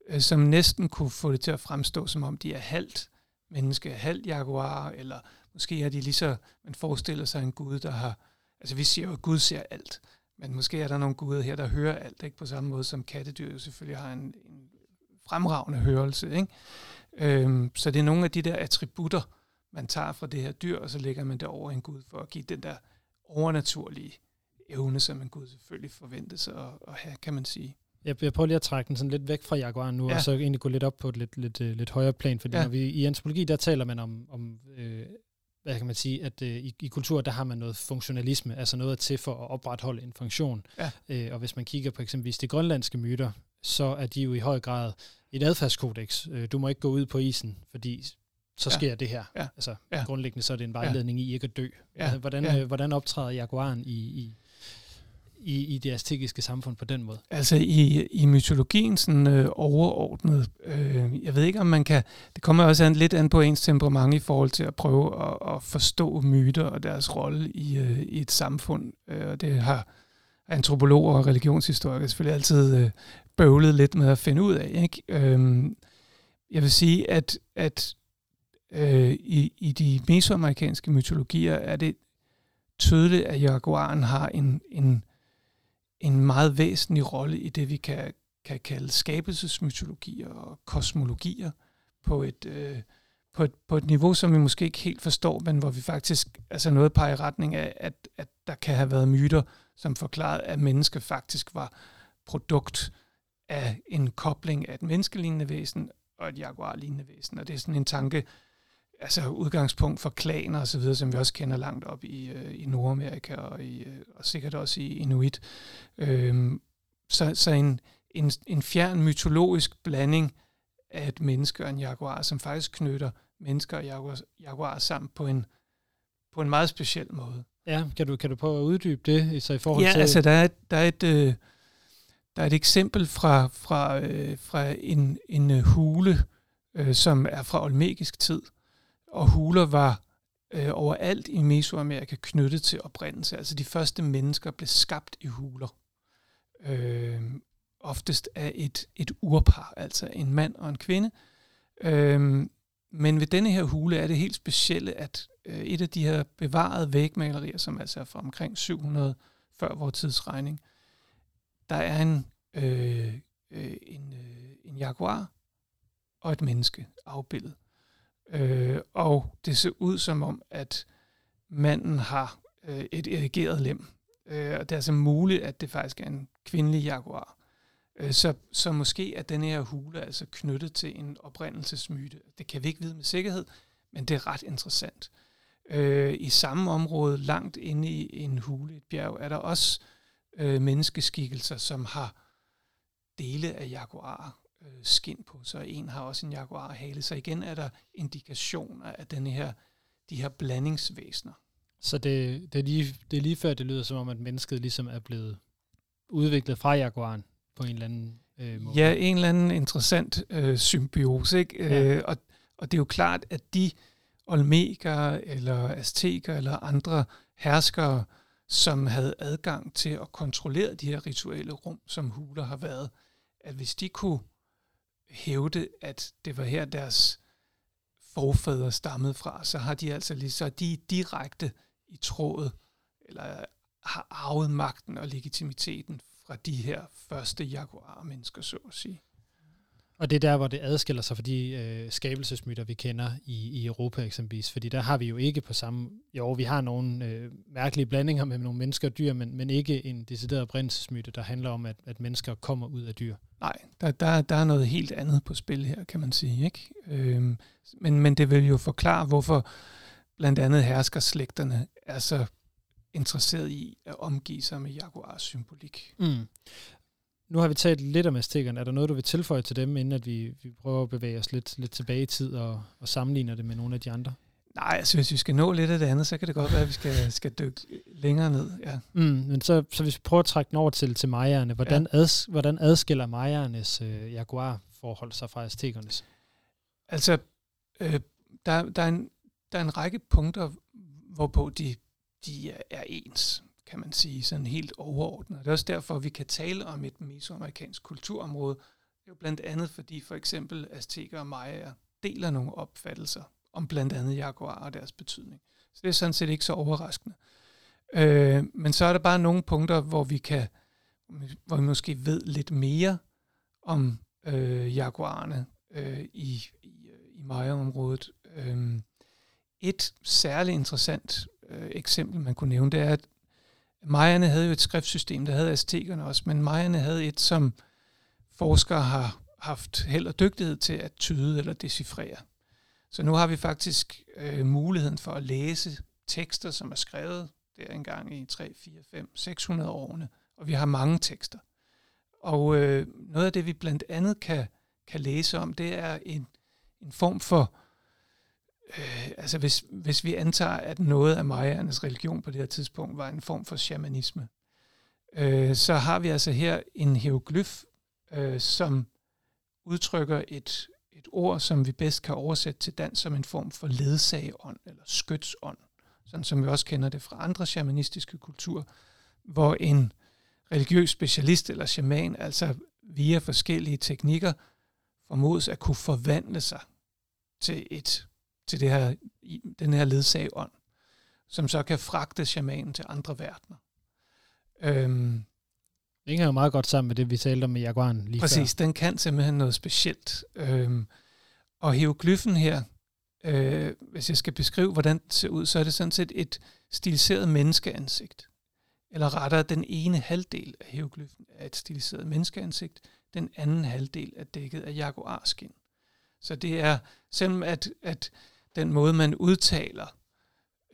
øh, som næsten kunne få det til at fremstå, som om de er halvt menneske, halvt jaguar, eller måske er de lige så, man forestiller sig en gud, der har, altså vi siger jo, at Gud ser alt, men måske er der nogle guder her, der hører alt, ikke på samme måde som kattedyr jo selvfølgelig har en, en fremragende hørelse. Ikke? Øhm, så det er nogle af de der attributter, man tager fra det her dyr, og så lægger man det over en gud for at give den der overnaturlige evne, som en gud selvfølgelig forventes at, at have, kan man sige. Jeg, jeg prøver lige at trække den sådan lidt væk fra jaguaren nu, ja. og så egentlig gå lidt op på et lidt, lidt, lidt, lidt højere plan, fordi ja. når vi i antropologi, der taler man om, om øh, hvad kan man sige, at øh, i, i kultur, der har man noget funktionalisme, altså noget til for at opretholde en funktion. Ja. Øh, og hvis man kigger på eksempelvis de grønlandske myter, så er de jo i høj grad et adfærdskodex. Øh, du må ikke gå ud på isen, fordi så sker ja. det her. Ja. Altså ja. grundlæggende så er det en vejledning ja. i ikke at dø. Ja. Hvordan, ja. Øh, hvordan optræder jaguaren i, i, i, i det aztekiske samfund på den måde? Altså i, i mytologien sådan øh, overordnet, øh, jeg ved ikke om man kan, det kommer også an, lidt an på ens temperament i forhold til at prøve at, at forstå myter og deres rolle i, øh, i et samfund, øh, og det har antropologer og religionshistorikere selvfølgelig altid øh, bøvlet lidt med at finde ud af. Ikke? Øhm, jeg vil sige, at, at øh, i, i de mesoamerikanske mytologier er det tydeligt, at jaguaren har en, en en meget væsentlig rolle i det, vi kan, kan kalde skabelsesmytologier og kosmologier på et, øh, på, et, på et niveau, som vi måske ikke helt forstår, men hvor vi faktisk, altså noget peger i retning af, at, at der kan have været myter, som forklarede, at mennesker faktisk var produkt af en kobling af et menneskelignende væsen og et jaguar-lignende væsen. Og det er sådan en tanke, altså udgangspunkt for klaner og så videre, som vi også kender langt op i, øh, i Nordamerika og, i, øh, og sikkert også i Inuit. Øhm, så så en, en, en fjern mytologisk blanding af et menneske og en jaguar, som faktisk knytter mennesker og jaguar, jaguar sammen på en, på en meget speciel måde. Ja, kan du, kan du prøve at uddybe det så i forhold ja, til... altså der er, der er et... Øh, der er et eksempel fra, fra, øh, fra en, en øh, hule, øh, som er fra olmekisk tid, og huler var øh, overalt i Mesoamerika knyttet til oprindelse. Altså de første mennesker blev skabt i huler. Øh, oftest af et, et urpar, altså en mand og en kvinde. Øh, men ved denne her hule er det helt specielle, at øh, et af de her bevarede vægmalerier, som altså er fra omkring 700 før vores tidsregning, der er en, øh, øh, en, øh, en jaguar og et menneske afbildet. Øh, og det ser ud som om, at manden har øh, et erigeret lem. Øh, og det er altså muligt, at det faktisk er en kvindelig jaguar. Øh, så, så måske er den her hule altså knyttet til en oprindelsesmyte. Det kan vi ikke vide med sikkerhed, men det er ret interessant. Øh, I samme område, langt inde i en hule, et bjerg, er der også øh, menneskeskikkelser, som har dele af jaguarer øh, skin på, så en har også en jaguar hale. Så igen er der indikationer af denne her, de her blandingsvæsener. Så det, det, er lige, det er lige før, det lyder som om, at mennesket ligesom er blevet udviklet fra jaguaren på en eller anden øh, måde. Ja, en eller anden interessant øh, symbiose. Ikke? Ja. Øh, og, og det er jo klart, at de olmekere eller azteker eller andre herskere, som havde adgang til at kontrollere de her rituelle rum, som huler har været, at hvis de kunne hævde, at det var her deres forfædre stammede fra, så har de altså lige så de direkte i trådet, eller har arvet magten og legitimiteten fra de her første jaguar-mennesker, så at sige. Og det er der, hvor det adskiller sig fra de øh, skabelsesmyter, vi kender i, i Europa eksempelvis. Fordi der har vi jo ikke på samme... Jo, vi har nogle øh, mærkelige blandinger med nogle mennesker og dyr, men, men ikke en decideret oprindelsesmyte, der handler om, at, at mennesker kommer ud af dyr. Nej, der, der, der er noget helt andet på spil her, kan man sige. Ikke? Øhm, men, men det vil jo forklare, hvorfor blandt andet herskerslægterne er så interesseret i at omgive sig med jaguars symbolik. Mm. Nu har vi talt lidt om aztekerne. Er der noget, du vil tilføje til dem, inden at vi, vi prøver at bevæge os lidt, lidt tilbage i tid og, og sammenligne det med nogle af de andre? Nej, altså hvis vi skal nå lidt af det andet, så kan det godt være, at vi skal, skal dykke længere ned. Ja. Mm, men så, så hvis vi prøver at trække den over til, til majerne, hvordan, ja. ads, hvordan adskiller majernes øh, jaguar-forhold sig fra aztekernes? Altså, øh, der, der, er en, der er en række punkter, hvorpå de, de er ens kan man sige, sådan helt overordnet. Det er også derfor, vi kan tale om et mesoamerikansk kulturområde. Det er jo blandt andet, fordi for eksempel azteker og mayaer deler nogle opfattelser om blandt andet jaguar og deres betydning. Så det er sådan set ikke så overraskende. Øh, men så er der bare nogle punkter, hvor vi kan, hvor vi måske ved lidt mere om øh, jaguarerne øh, i, i, øh, i Maya-området. Øh, et særligt interessant øh, eksempel, man kunne nævne, det er, at Majerne havde jo et skriftsystem, der havde aztekerne også, men Majerne havde et, som forskere har haft held og dygtighed til at tyde eller decifrere. Så nu har vi faktisk øh, muligheden for at læse tekster, som er skrevet der engang i 3, 4, 5, 600 årene, og vi har mange tekster. Og øh, noget af det, vi blandt andet kan, kan læse om, det er en, en form for øh, altså hvis, hvis vi antager, at noget af mayaernes religion på det her tidspunkt var en form for shamanisme, øh, så har vi altså her en hieroglyf, øh, som udtrykker et, et ord, som vi bedst kan oversætte til dansk som en form for ledsageånd eller skytsånd, sådan som vi også kender det fra andre shamanistiske kulturer, hvor en religiøs specialist eller shaman altså via forskellige teknikker formodes at kunne forvandle sig til et til det her, den her ledsagånd, som så kan fragte shamanen til andre verdener. Øhm, det hænger jo meget godt sammen med det, vi talte om med jaguaren lige Præcis, før. den kan simpelthen noget specielt. Øhm, og hieroglyfen her, øh, hvis jeg skal beskrive, hvordan det ser ud, så er det sådan set et stiliseret menneskeansigt. Eller rettere, den ene halvdel af hieroglyfen er et stiliseret menneskeansigt, den anden halvdel er dækket af jaguarskin. Så det er, selvom at, at den måde, man udtaler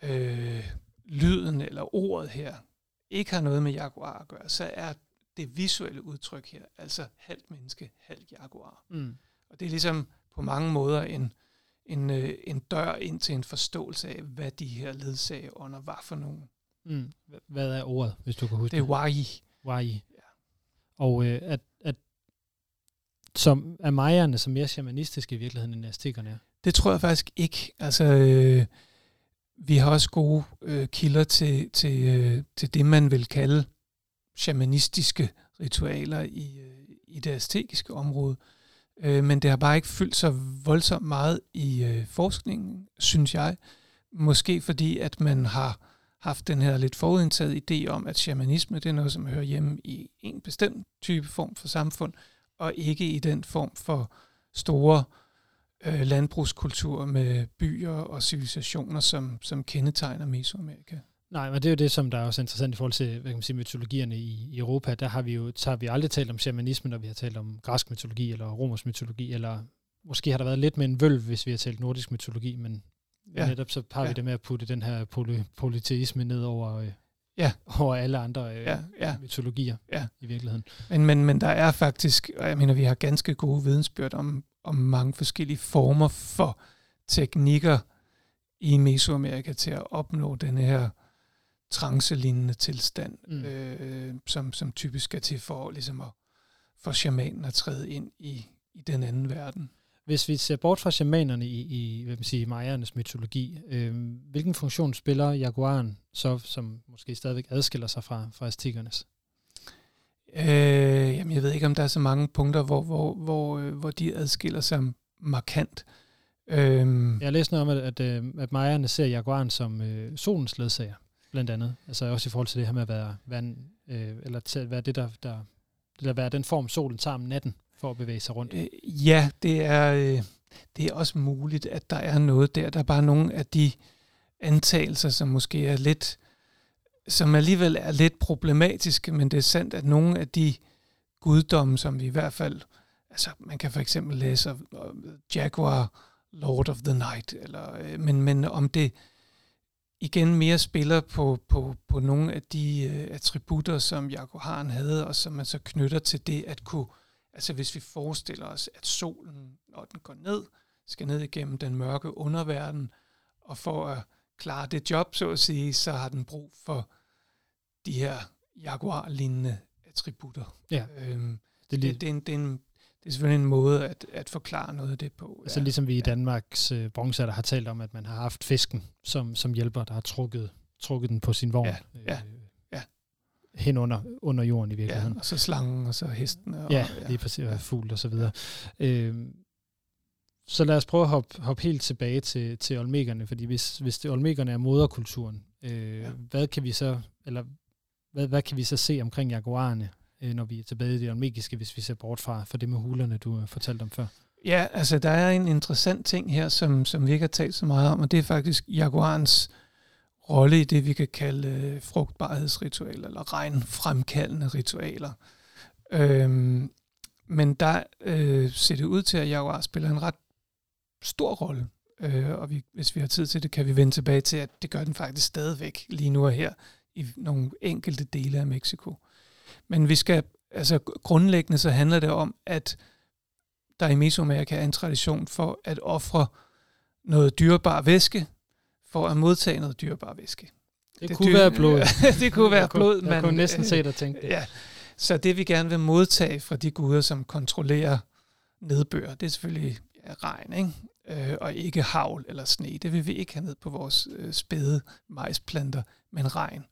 øh, lyden eller ordet her, ikke har noget med jaguar at gøre, så er det visuelle udtryk her, altså halvt menneske, halvt jaguar. Mm. Og det er ligesom på mange måder en, en, øh, en dør ind til en forståelse af, hvad de her ledsageånder var for nogen. Mm. Hvad er ordet, hvis du kan huske det? Det er wai. Wai. Ja. Og øh, at, at som er majerne som mere shamanistiske i virkeligheden end aztekerne er? Det tror jeg faktisk ikke. Altså, øh, vi har også gode øh, kilder til, til, øh, til det, man vil kalde shamanistiske ritualer i, øh, i det æstetiske område. Øh, men det har bare ikke fyldt så voldsomt meget i øh, forskningen, synes jeg. Måske fordi, at man har haft den her lidt forudindtaget idé om, at shamanisme det er noget, som hører hjemme i en bestemt type form for samfund, og ikke i den form for store øh, landbrugskultur med byer og civilisationer, som, som kendetegner Mesoamerika. Nej, men det er jo det, som der er også interessant i forhold til hvad kan man sige, mytologierne i, i Europa. Der har vi jo så har vi aldrig talt om shamanisme, når vi har talt om græsk mytologi eller romersk mytologi, eller måske har der været lidt med en vølv, hvis vi har talt nordisk mytologi, men ja. netop så har ja. vi det med at putte den her poly, polyteisme ned over, øh, ja. over alle andre øh, ja. Ja. mytologier ja. i virkeligheden. Men, men, men der er faktisk, og jeg mener, vi har ganske gode vidensbyrd om, om mange forskellige former for teknikker i Mesoamerika til at opnå den her trancelignende tilstand, mm. øh, som, som typisk er til for, ligesom at, for shamanen at træde ind i, i den anden verden. Hvis vi ser bort fra shamanerne i, i hvad man siger, majernes mytologi, øh, hvilken funktion spiller jaguaren så, som måske stadigvæk adskiller sig fra, fra aztekernes? Øh, jamen, jeg ved ikke, om der er så mange punkter, hvor, hvor, hvor, øh, hvor de adskiller sig markant. Øhm. Jeg har læst noget om, at, at, øh, at majerne ser jaguaren som øh, solens ledsager. blandt andet. Altså også i forhold til det her med at være, være, øh, eller til, være det, der, der, eller være den form, solen tager om natten for at bevæge sig rundt. Øh, ja, det er, øh, det er også muligt, at der er noget der. Der er bare nogle af de antagelser, som måske er lidt, som alligevel er lidt problematiske, men det er sandt, at nogle af de guddomme, som vi i hvert fald, altså man kan for eksempel læse Jaguar, Lord of the Night, eller, øh, men, men om det igen mere spiller på, på, på nogle af de øh, attributter, som Jaguaren havde, og som man så knytter til det at kunne, altså hvis vi forestiller os, at solen, når den går ned, skal ned igennem den mørke underverden, og for at klare det job, så at sige, så har den brug for de her Jaguar-lignende attributter. Ja. Øhm, det, er det, det, er en, det, er en, det er selvfølgelig en måde at, at forklare noget af det på. Altså ja. ligesom vi i Danmarks øh, bronzealder har talt om, at man har haft fisken som, som hjælper, der har trukket, trukket den på sin vogn. Ja. Ja. Øh, ja. Hen under, under jorden i virkeligheden. Ja, og så slangen, og så hesten. Og, ja, ja, lige præcis, og fugl og så videre. Ja. Øh, så lad os prøve at hoppe, hoppe helt tilbage til, til olmekerne, fordi hvis, hvis det olmekerne er moderkulturen, øh, ja. hvad kan vi så, eller hvad, hvad kan vi så se omkring jaguarerne, øh, når vi er tilbage i det olmekiske, hvis vi ser bort fra, fra det med hulerne, du øh, fortalte om før? Ja, altså der er en interessant ting her, som, som vi ikke har talt så meget om, og det er faktisk jaguarens rolle i det, vi kan kalde øh, frugtbarhedsritualer, eller regnfremkaldende ritualer. Øhm, men der øh, ser det ud til, at jaguar spiller en ret stor rolle. Øh, og vi, hvis vi har tid til det, kan vi vende tilbage til, at det gør den faktisk stadigvæk lige nu og her i nogle enkelte dele af Mexico. Men vi skal, altså grundlæggende så handler det om, at der i Mesoamerika er en tradition for at ofre noget dyrbar væske, for at modtage noget dyrbar væske. Det, det kunne dyr, være blod. det kunne være blod. Jeg, kunne, jeg kunne næsten se dig tænke det. Ja. Så det vi gerne vil modtage fra de guder, som kontrollerer nedbør, det er selvfølgelig ja, regn, ikke? Øh, og ikke havl eller sne. Det vil vi ikke have ned på vores øh, spæde majsplanter, men regn.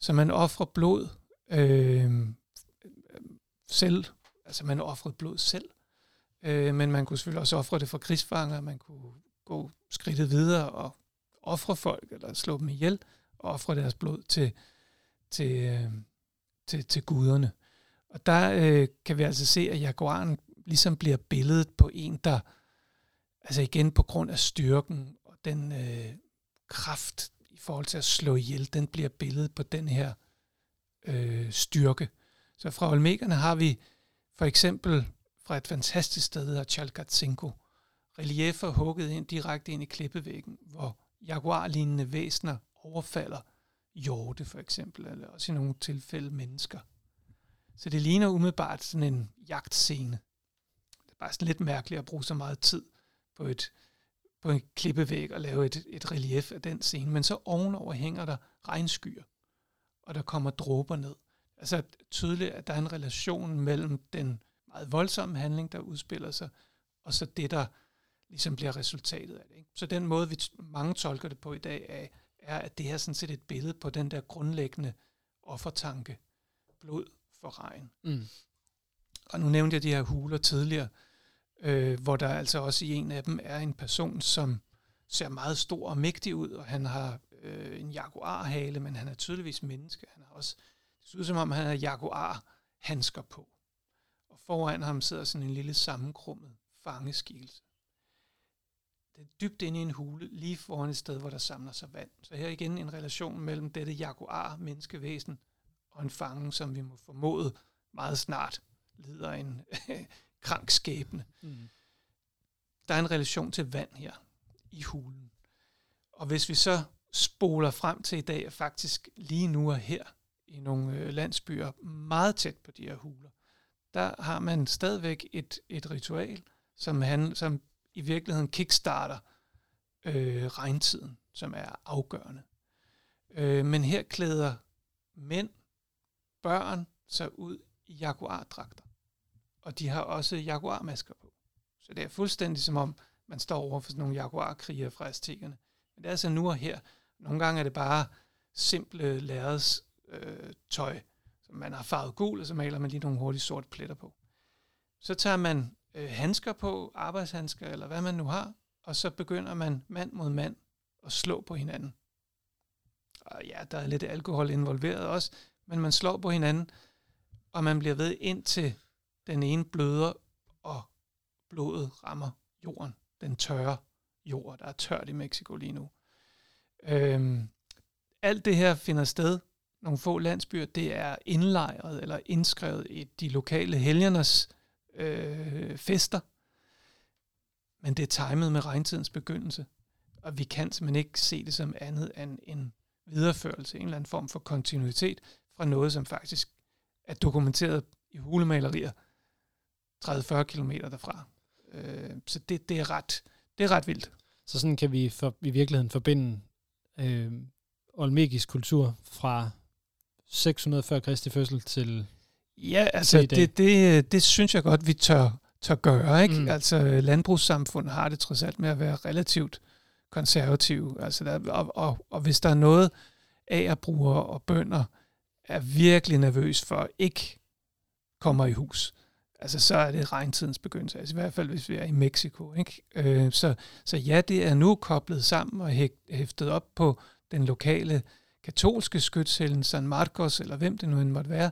Så man offrer blod øh, selv, altså man offrede blod selv, øh, men man kunne selvfølgelig også ofre det for krigsfanger, man kunne gå skridtet videre og ofre folk, eller slå dem ihjel, og ofre deres blod til, til, øh, til, til guderne. Og der øh, kan vi altså se, at jaguaren ligesom bliver billedet på en, der, altså igen på grund af styrken og den øh, kraft i forhold til at slå ihjel, den bliver billedet på den her øh, styrke. Så fra Olmekerne har vi for eksempel fra et fantastisk sted, der hedder relieffer reliefer hugget ind direkte ind i klippevæggen, hvor jaguarlignende væsener overfalder hjorte for eksempel, eller også i nogle tilfælde mennesker. Så det ligner umiddelbart sådan en jagtscene. Det er bare sådan lidt mærkeligt at bruge så meget tid på, et, på en klippevæg og lave et, et relief af den scene. Men så ovenover hænger der regnskyer, og der kommer dråber ned. Altså tydeligt, at der er en relation mellem den meget voldsomme handling, der udspiller sig, og så det, der ligesom bliver resultatet af det. Ikke? Så den måde, vi mange tolker det på i dag, er, er, at det her sådan set et billede på den der grundlæggende offertanke, blod for regn. Mm. Og nu nævnte jeg de her huler tidligere, øh, hvor der altså også i en af dem er en person, som ser meget stor og mægtig ud, og han har øh, en jaguarhale, men han er tydeligvis menneske. Han har også, det ser ud som om, han har jaguar-handsker på. Og foran ham sidder sådan en lille sammenkrummet fangeskikkelse. Det er dybt inde i en hule, lige foran et sted, hvor der samler sig vand. Så her igen en relation mellem dette jaguar-menneskevæsen og en fange, som vi må formode meget snart lider en krank skæbne. Mm. Der er en relation til vand her i hulen. Og hvis vi så spoler frem til i dag, faktisk lige nu og her i nogle øh, landsbyer meget tæt på de her huler, der har man stadigvæk et, et ritual, som, han, som i virkeligheden kickstarter øh, regntiden, som er afgørende. Øh, men her klæder mænd, børn sig ud i jaguardragter. Og de har også jaguarmasker på. Så det er fuldstændig som om, man står over for sådan nogle jaguarkriger fra aztekerne. Men det er altså nu og her. Nogle gange er det bare simple lærreds øh, tøj, som man har farvet gul, og så maler man lige nogle hurtige sorte pletter på. Så tager man øh, handsker på, arbejdshandsker eller hvad man nu har, og så begynder man mand mod mand at slå på hinanden. og ja, der er lidt alkohol involveret også, men man slår på hinanden, og man bliver ved indtil den ene bløder, og blodet rammer jorden, den tørre jord, der er tørt i Mexico lige nu. Øhm, alt det her finder sted, nogle få landsbyer, det er indlejret eller indskrevet i de lokale helgernes øh, fester, men det er timet med regntidens begyndelse, og vi kan simpelthen ikke se det som andet end en videreførelse, en eller anden form for kontinuitet fra noget, som faktisk er dokumenteret i hulemalerier 30-40 km derfra. Øh, så det, det, er ret, det er ret vildt. Så sådan kan vi for, i virkeligheden forbinde øh, olmekisk kultur fra 600 før Kristi fødsel til Ja, altså det, det, det synes jeg godt, vi tør, tør gøre. Ikke? Mm. Altså landbrugssamfundet har det trods alt med at være relativt konservativ. Altså der, og, og, og hvis der er noget, agerbrugere og bønder er virkelig nervøs for ikke kommer i hus, altså så er det regntidens begyndelse, altså i hvert fald hvis vi er i Mexico. Ikke? Øh, så, så ja, det er nu koblet sammen og hæftet op på den lokale katolske skytshelgen, San Marcos, eller hvem det nu end måtte være,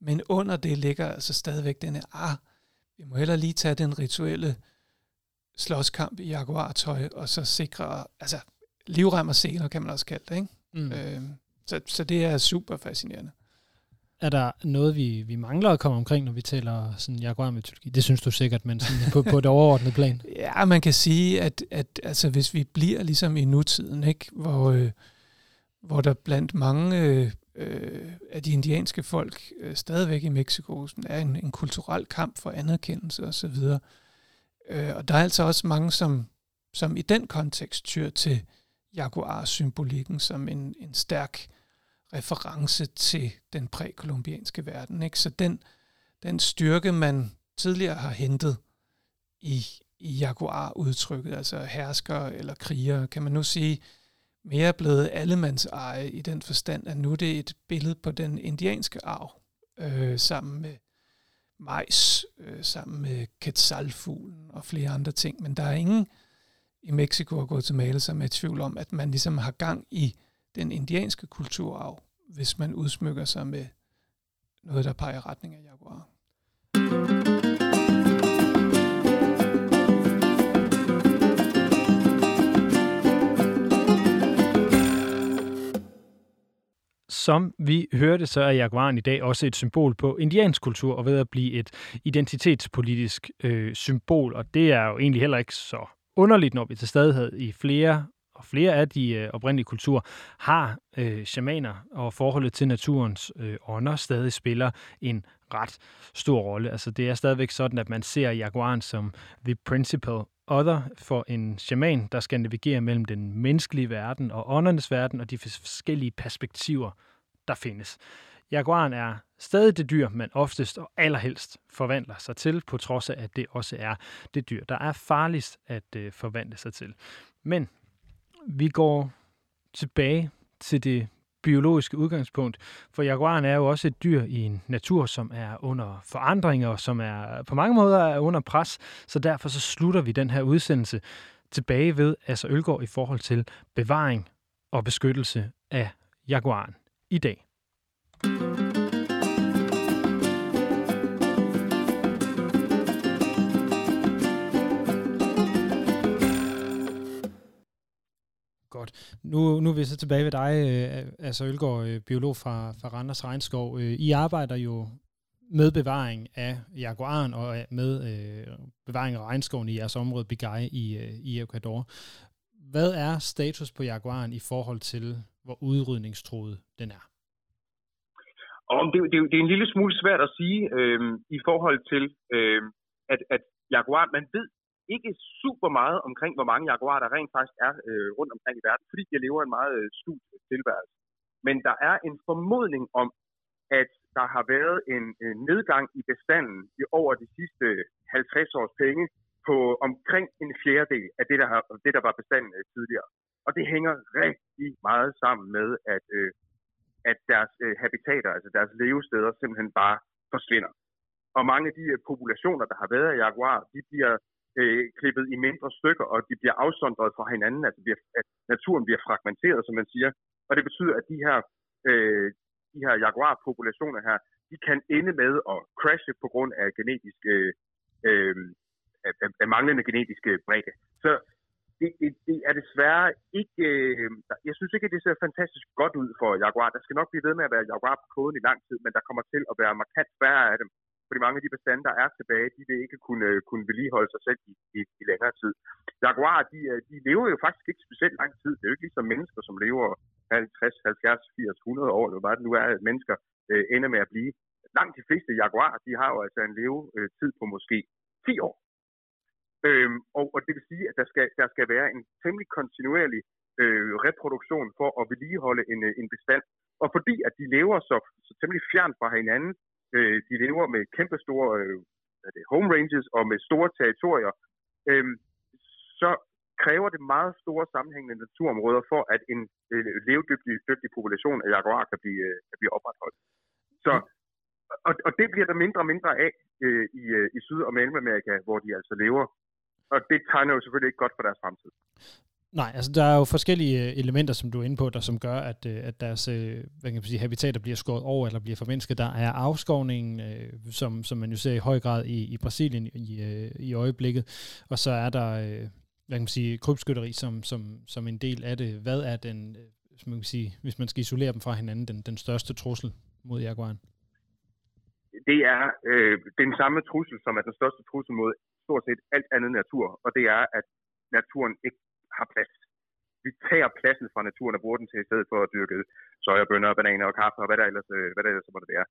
men under det ligger altså stadigvæk denne, ah, vi må heller lige tage den rituelle slåskamp i jaguartøj, og så sikre, altså livrem og seler kan man også kalde det, ikke? Mm. Øh, så, så det er super fascinerende. Er der noget, vi, vi mangler at komme omkring, når vi taler sådan jaguar-mytologi? Det synes du sikkert, men sådan på, på det overordnede plan. Ja, man kan sige, at, at altså, hvis vi bliver ligesom i nutiden, ikke? Hvor, øh, hvor der blandt mange øh, øh, af de indianske folk øh, stadigvæk i Mexico sådan er en, en kulturel kamp for anerkendelse osv., Øh, og der er altså også mange, som, som i den kontekst tyr til jaguar-symbolikken som en, en stærk reference til den prækolumbianske verden. Ikke? Så den, den styrke, man tidligere har hentet i, i jaguar-udtrykket, altså hersker eller kriger, kan man nu sige, mere blevet allemands eje i den forstand, at nu det er et billede på den indianske arv, øh, sammen med majs, øh, sammen med quetzalfuglen og flere andre ting. Men der er ingen i Mexico og Guatemala, som er i tvivl om, at man ligesom har gang i den indianske kulturarv, hvis man udsmykker sig med noget, der peger retning af jaguar. Som vi hørte, så er jaguaren i dag også et symbol på indiansk kultur og ved at blive et identitetspolitisk øh, symbol. Og det er jo egentlig heller ikke så underligt, når vi til stadighed i flere og flere af de øh, oprindelige kulturer har øh, shamaner og forholdet til naturens øh, ånder stadig spiller en ret stor rolle. Altså det er stadigvæk sådan, at man ser jaguaren som the principal other for en shaman, der skal navigere mellem den menneskelige verden og åndernes verden og de forskellige perspektiver, der findes. Jaguaren er stadig det dyr, man oftest og allerhelst forvandler sig til, på trods af, at det også er det dyr, der er farligst at øh, forvandle sig til. Men vi går tilbage til det biologiske udgangspunkt, for jaguaren er jo også et dyr i en natur, som er under forandringer, og som er på mange måder er under pres, så derfor så slutter vi den her udsendelse tilbage ved altså Ølgaard i forhold til bevaring og beskyttelse af jaguaren i dag. Godt. Nu, nu er vi så tilbage ved dig, øh, altså Ølgaard, øh, biolog fra, fra Randers Regnskov. Øh, I arbejder jo med bevaring af jaguaren og øh, med øh, bevaring af regnskoven i jeres område, Bigai i, øh, i Ecuador. Hvad er status på jaguaren i forhold til, hvor udrydningstroet den er? Og det, det, det er en lille smule svært at sige øh, i forhold til, øh, at, at jaguar, man ved ikke super meget omkring, hvor mange jaguarer der rent faktisk er øh, rundt omkring i verden, fordi de lever en meget øh, skjult tilværelse. Men der er en formodning om, at der har været en øh, nedgang i bestanden i over de sidste 50 års penge på omkring en fjerdedel af det, der, har, det, der var bestanden øh, tidligere. Og det hænger rigtig meget sammen med, at øh, at deres øh, habitater, altså deres levesteder, simpelthen bare forsvinder. Og mange af de øh, populationer, der har været af jaguar, de bliver øh, klippet i mindre stykker, og de bliver afsondret fra hinanden, altså bliver, at naturen bliver fragmenteret, som man siger. Og det betyder, at de her, øh, de her jaguar-populationer her, de kan ende med at crashe på grund af genetiske, øh, øh, af, af manglende genetiske øh, bredde. Så det, det, det er desværre ikke... Øh, jeg synes ikke, at det ser fantastisk godt ud for Jaguar. Der skal nok blive ved med at være Jaguar på koden i lang tid, men der kommer til at være markant færre af dem. Fordi mange af de bestande, der er tilbage, de vil ikke kunne, øh, kunne vedligeholde sig selv i, i, i længere tid. Jaguar, de, øh, de lever jo faktisk ikke specielt lang tid. Det er jo ikke ligesom mennesker, som lever 50, 70, 80, 100 år, eller hvad det nu er, at mennesker øh, ender med at blive. Langt de fleste jaguar, de har jo altså en levetid på måske 10 år. Øhm, og, og det vil sige, at der skal, der skal være en temmelig kontinuerlig øh, reproduktion for at vedligeholde en, øh, en bestand. Og fordi at de lever så, så temmelig fjern fra hinanden, øh, de lever med kæmpe store øh, home ranges og med store territorier, øh, så kræver det meget store sammenhængende naturområder for, at en øh, levedygtig dygtig population af jaguar kan blive, øh, kan blive opretholdt. Så, og, og det bliver der mindre og mindre af øh, i, øh, i Syd- og Mellemamerika, hvor de altså lever og det tegner jo selvfølgelig ikke godt for deres fremtid. Nej, altså der er jo forskellige øh, elementer, som du er inde på, der som gør, at, øh, at deres øh, hvad kan man sige, habitater bliver skåret over eller bliver formindsket. Der er afskovningen, som, som man jo ser i høj grad i, i Brasilien i, i øjeblikket, og så er der hvad kan man sige, krybskytteri som, som, som en del af det. Hvad er den, hvis man, kan sige, hvis man skal isolere dem fra hinanden, den, den største trussel mod jaguaren? Det er øh, den samme trussel, som er den største trussel mod stort set alt andet natur, og det er, at naturen ikke har plads. Vi tager pladsen fra naturen og bruger den til i stedet for at dyrke sojabønner, bananer og kaffe og hvad der ellers, øh, hvad der ellers måtte være.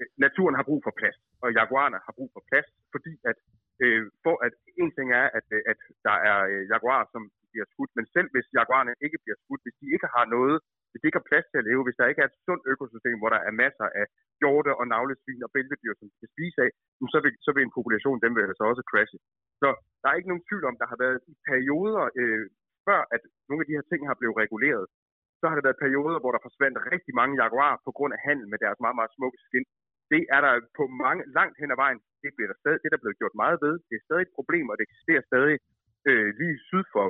Øh, naturen har brug for plads, og jaguarerne har brug for plads, fordi at, øh, for at en ting er, at, øh, at der er jaguarer, som bliver skudt, men selv hvis jaguarerne ikke bliver skudt, hvis de ikke har noget hvis de ikke har plads til at leve, hvis der ikke er et sundt økosystem, hvor der er masser af hjorte og navlesvin og bæltedyr, som de kan spise af, så vil, så vil en population dem vil altså også crashe. Så der er ikke nogen tvivl om, der har været i perioder, øh, før at nogle af de her ting har blevet reguleret, så har der været perioder, hvor der forsvandt rigtig mange jaguarer på grund af handel med deres meget, meget smukke skin. Det er der på mange, langt hen ad vejen, det bliver der stadig, det der blevet gjort meget ved. Det er stadig et problem, og det eksisterer stadig øh, lige syd for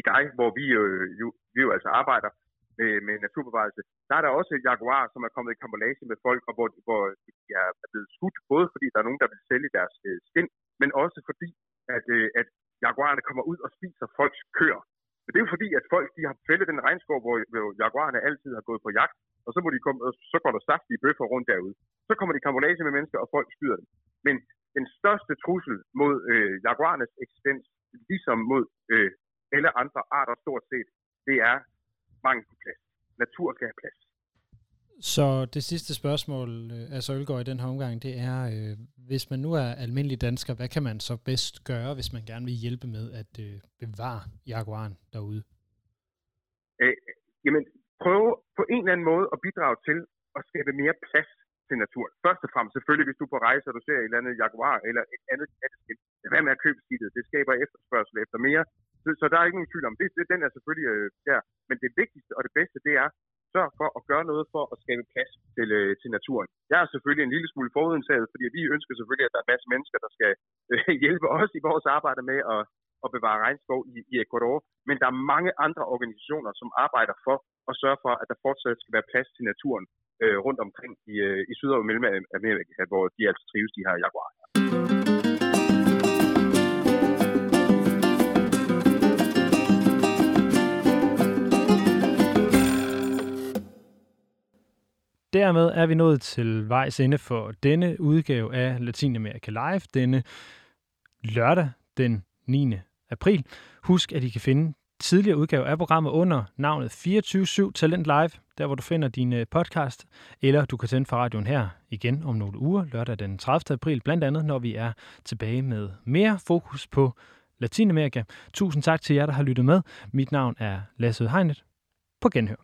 i dig, hvor vi, øh, jo, vi jo altså arbejder med, med naturbevarelse, der er der også jaguar, som er kommet i kambolage med folk, og hvor, hvor de er blevet skudt, både fordi der er nogen, der vil sælge deres øh, skin, men også fordi, at, øh, at jaguarerne kommer ud og spiser folks køer. Men det er jo fordi, at folk de har fældet den regnskov, hvor, hvor jaguarerne altid har gået på jagt, og så, må de komme, og så går der saftige bøffer rundt derude. Så kommer de i kambolage med mennesker, og folk skyder dem. Men den største trussel mod øh, jaguarernes eksistens, ligesom mod øh, alle andre arter stort set, det er mangel på plads. Natur skal have plads. Så det sidste spørgsmål, øh, altså Ølgaard i den her omgang, det er, øh, hvis man nu er almindelig dansker, hvad kan man så bedst gøre, hvis man gerne vil hjælpe med at øh, bevare jaguaren derude? Øh, jamen, prøve på en eller anden måde at bidrage til at skabe mere plads til naturen. Først og fremmest selvfølgelig, hvis du er på rejse, og du ser et eller andet jaguar eller et andet katteskilt, hvad med at købe skidtet? Det skaber efterspørgsel efter mere så, så der er ikke nogen tvivl om det. det den er selvfølgelig øh, der. Men det vigtigste og det bedste, det er, sørg for at gøre noget for at skabe plads til, øh, til naturen. Jeg er selvfølgelig en lille smule forudindtaget, fordi vi ønsker selvfølgelig, at der er en masse mennesker, der skal øh, hjælpe os i vores arbejde med at, at bevare regnskov i, i Ecuador. Men der er mange andre organisationer, som arbejder for at sørge for, at der fortsat skal være plads til naturen øh, rundt omkring i, øh, i Syd- og Mellemamerika, hvor de altså trives, de her jaguarer. Dermed er vi nået til vejs ende for denne udgave af Latinamerika Live, denne lørdag den 9. april. Husk, at I kan finde tidligere udgave af programmet under navnet 24-7 Talent Live, der hvor du finder din øh, podcast, eller du kan tænde for radioen her igen om nogle uger, lørdag den 30. april, blandt andet når vi er tilbage med mere fokus på Latinamerika. Tusind tak til jer, der har lyttet med. Mit navn er Lasse Hegnet. På genhør.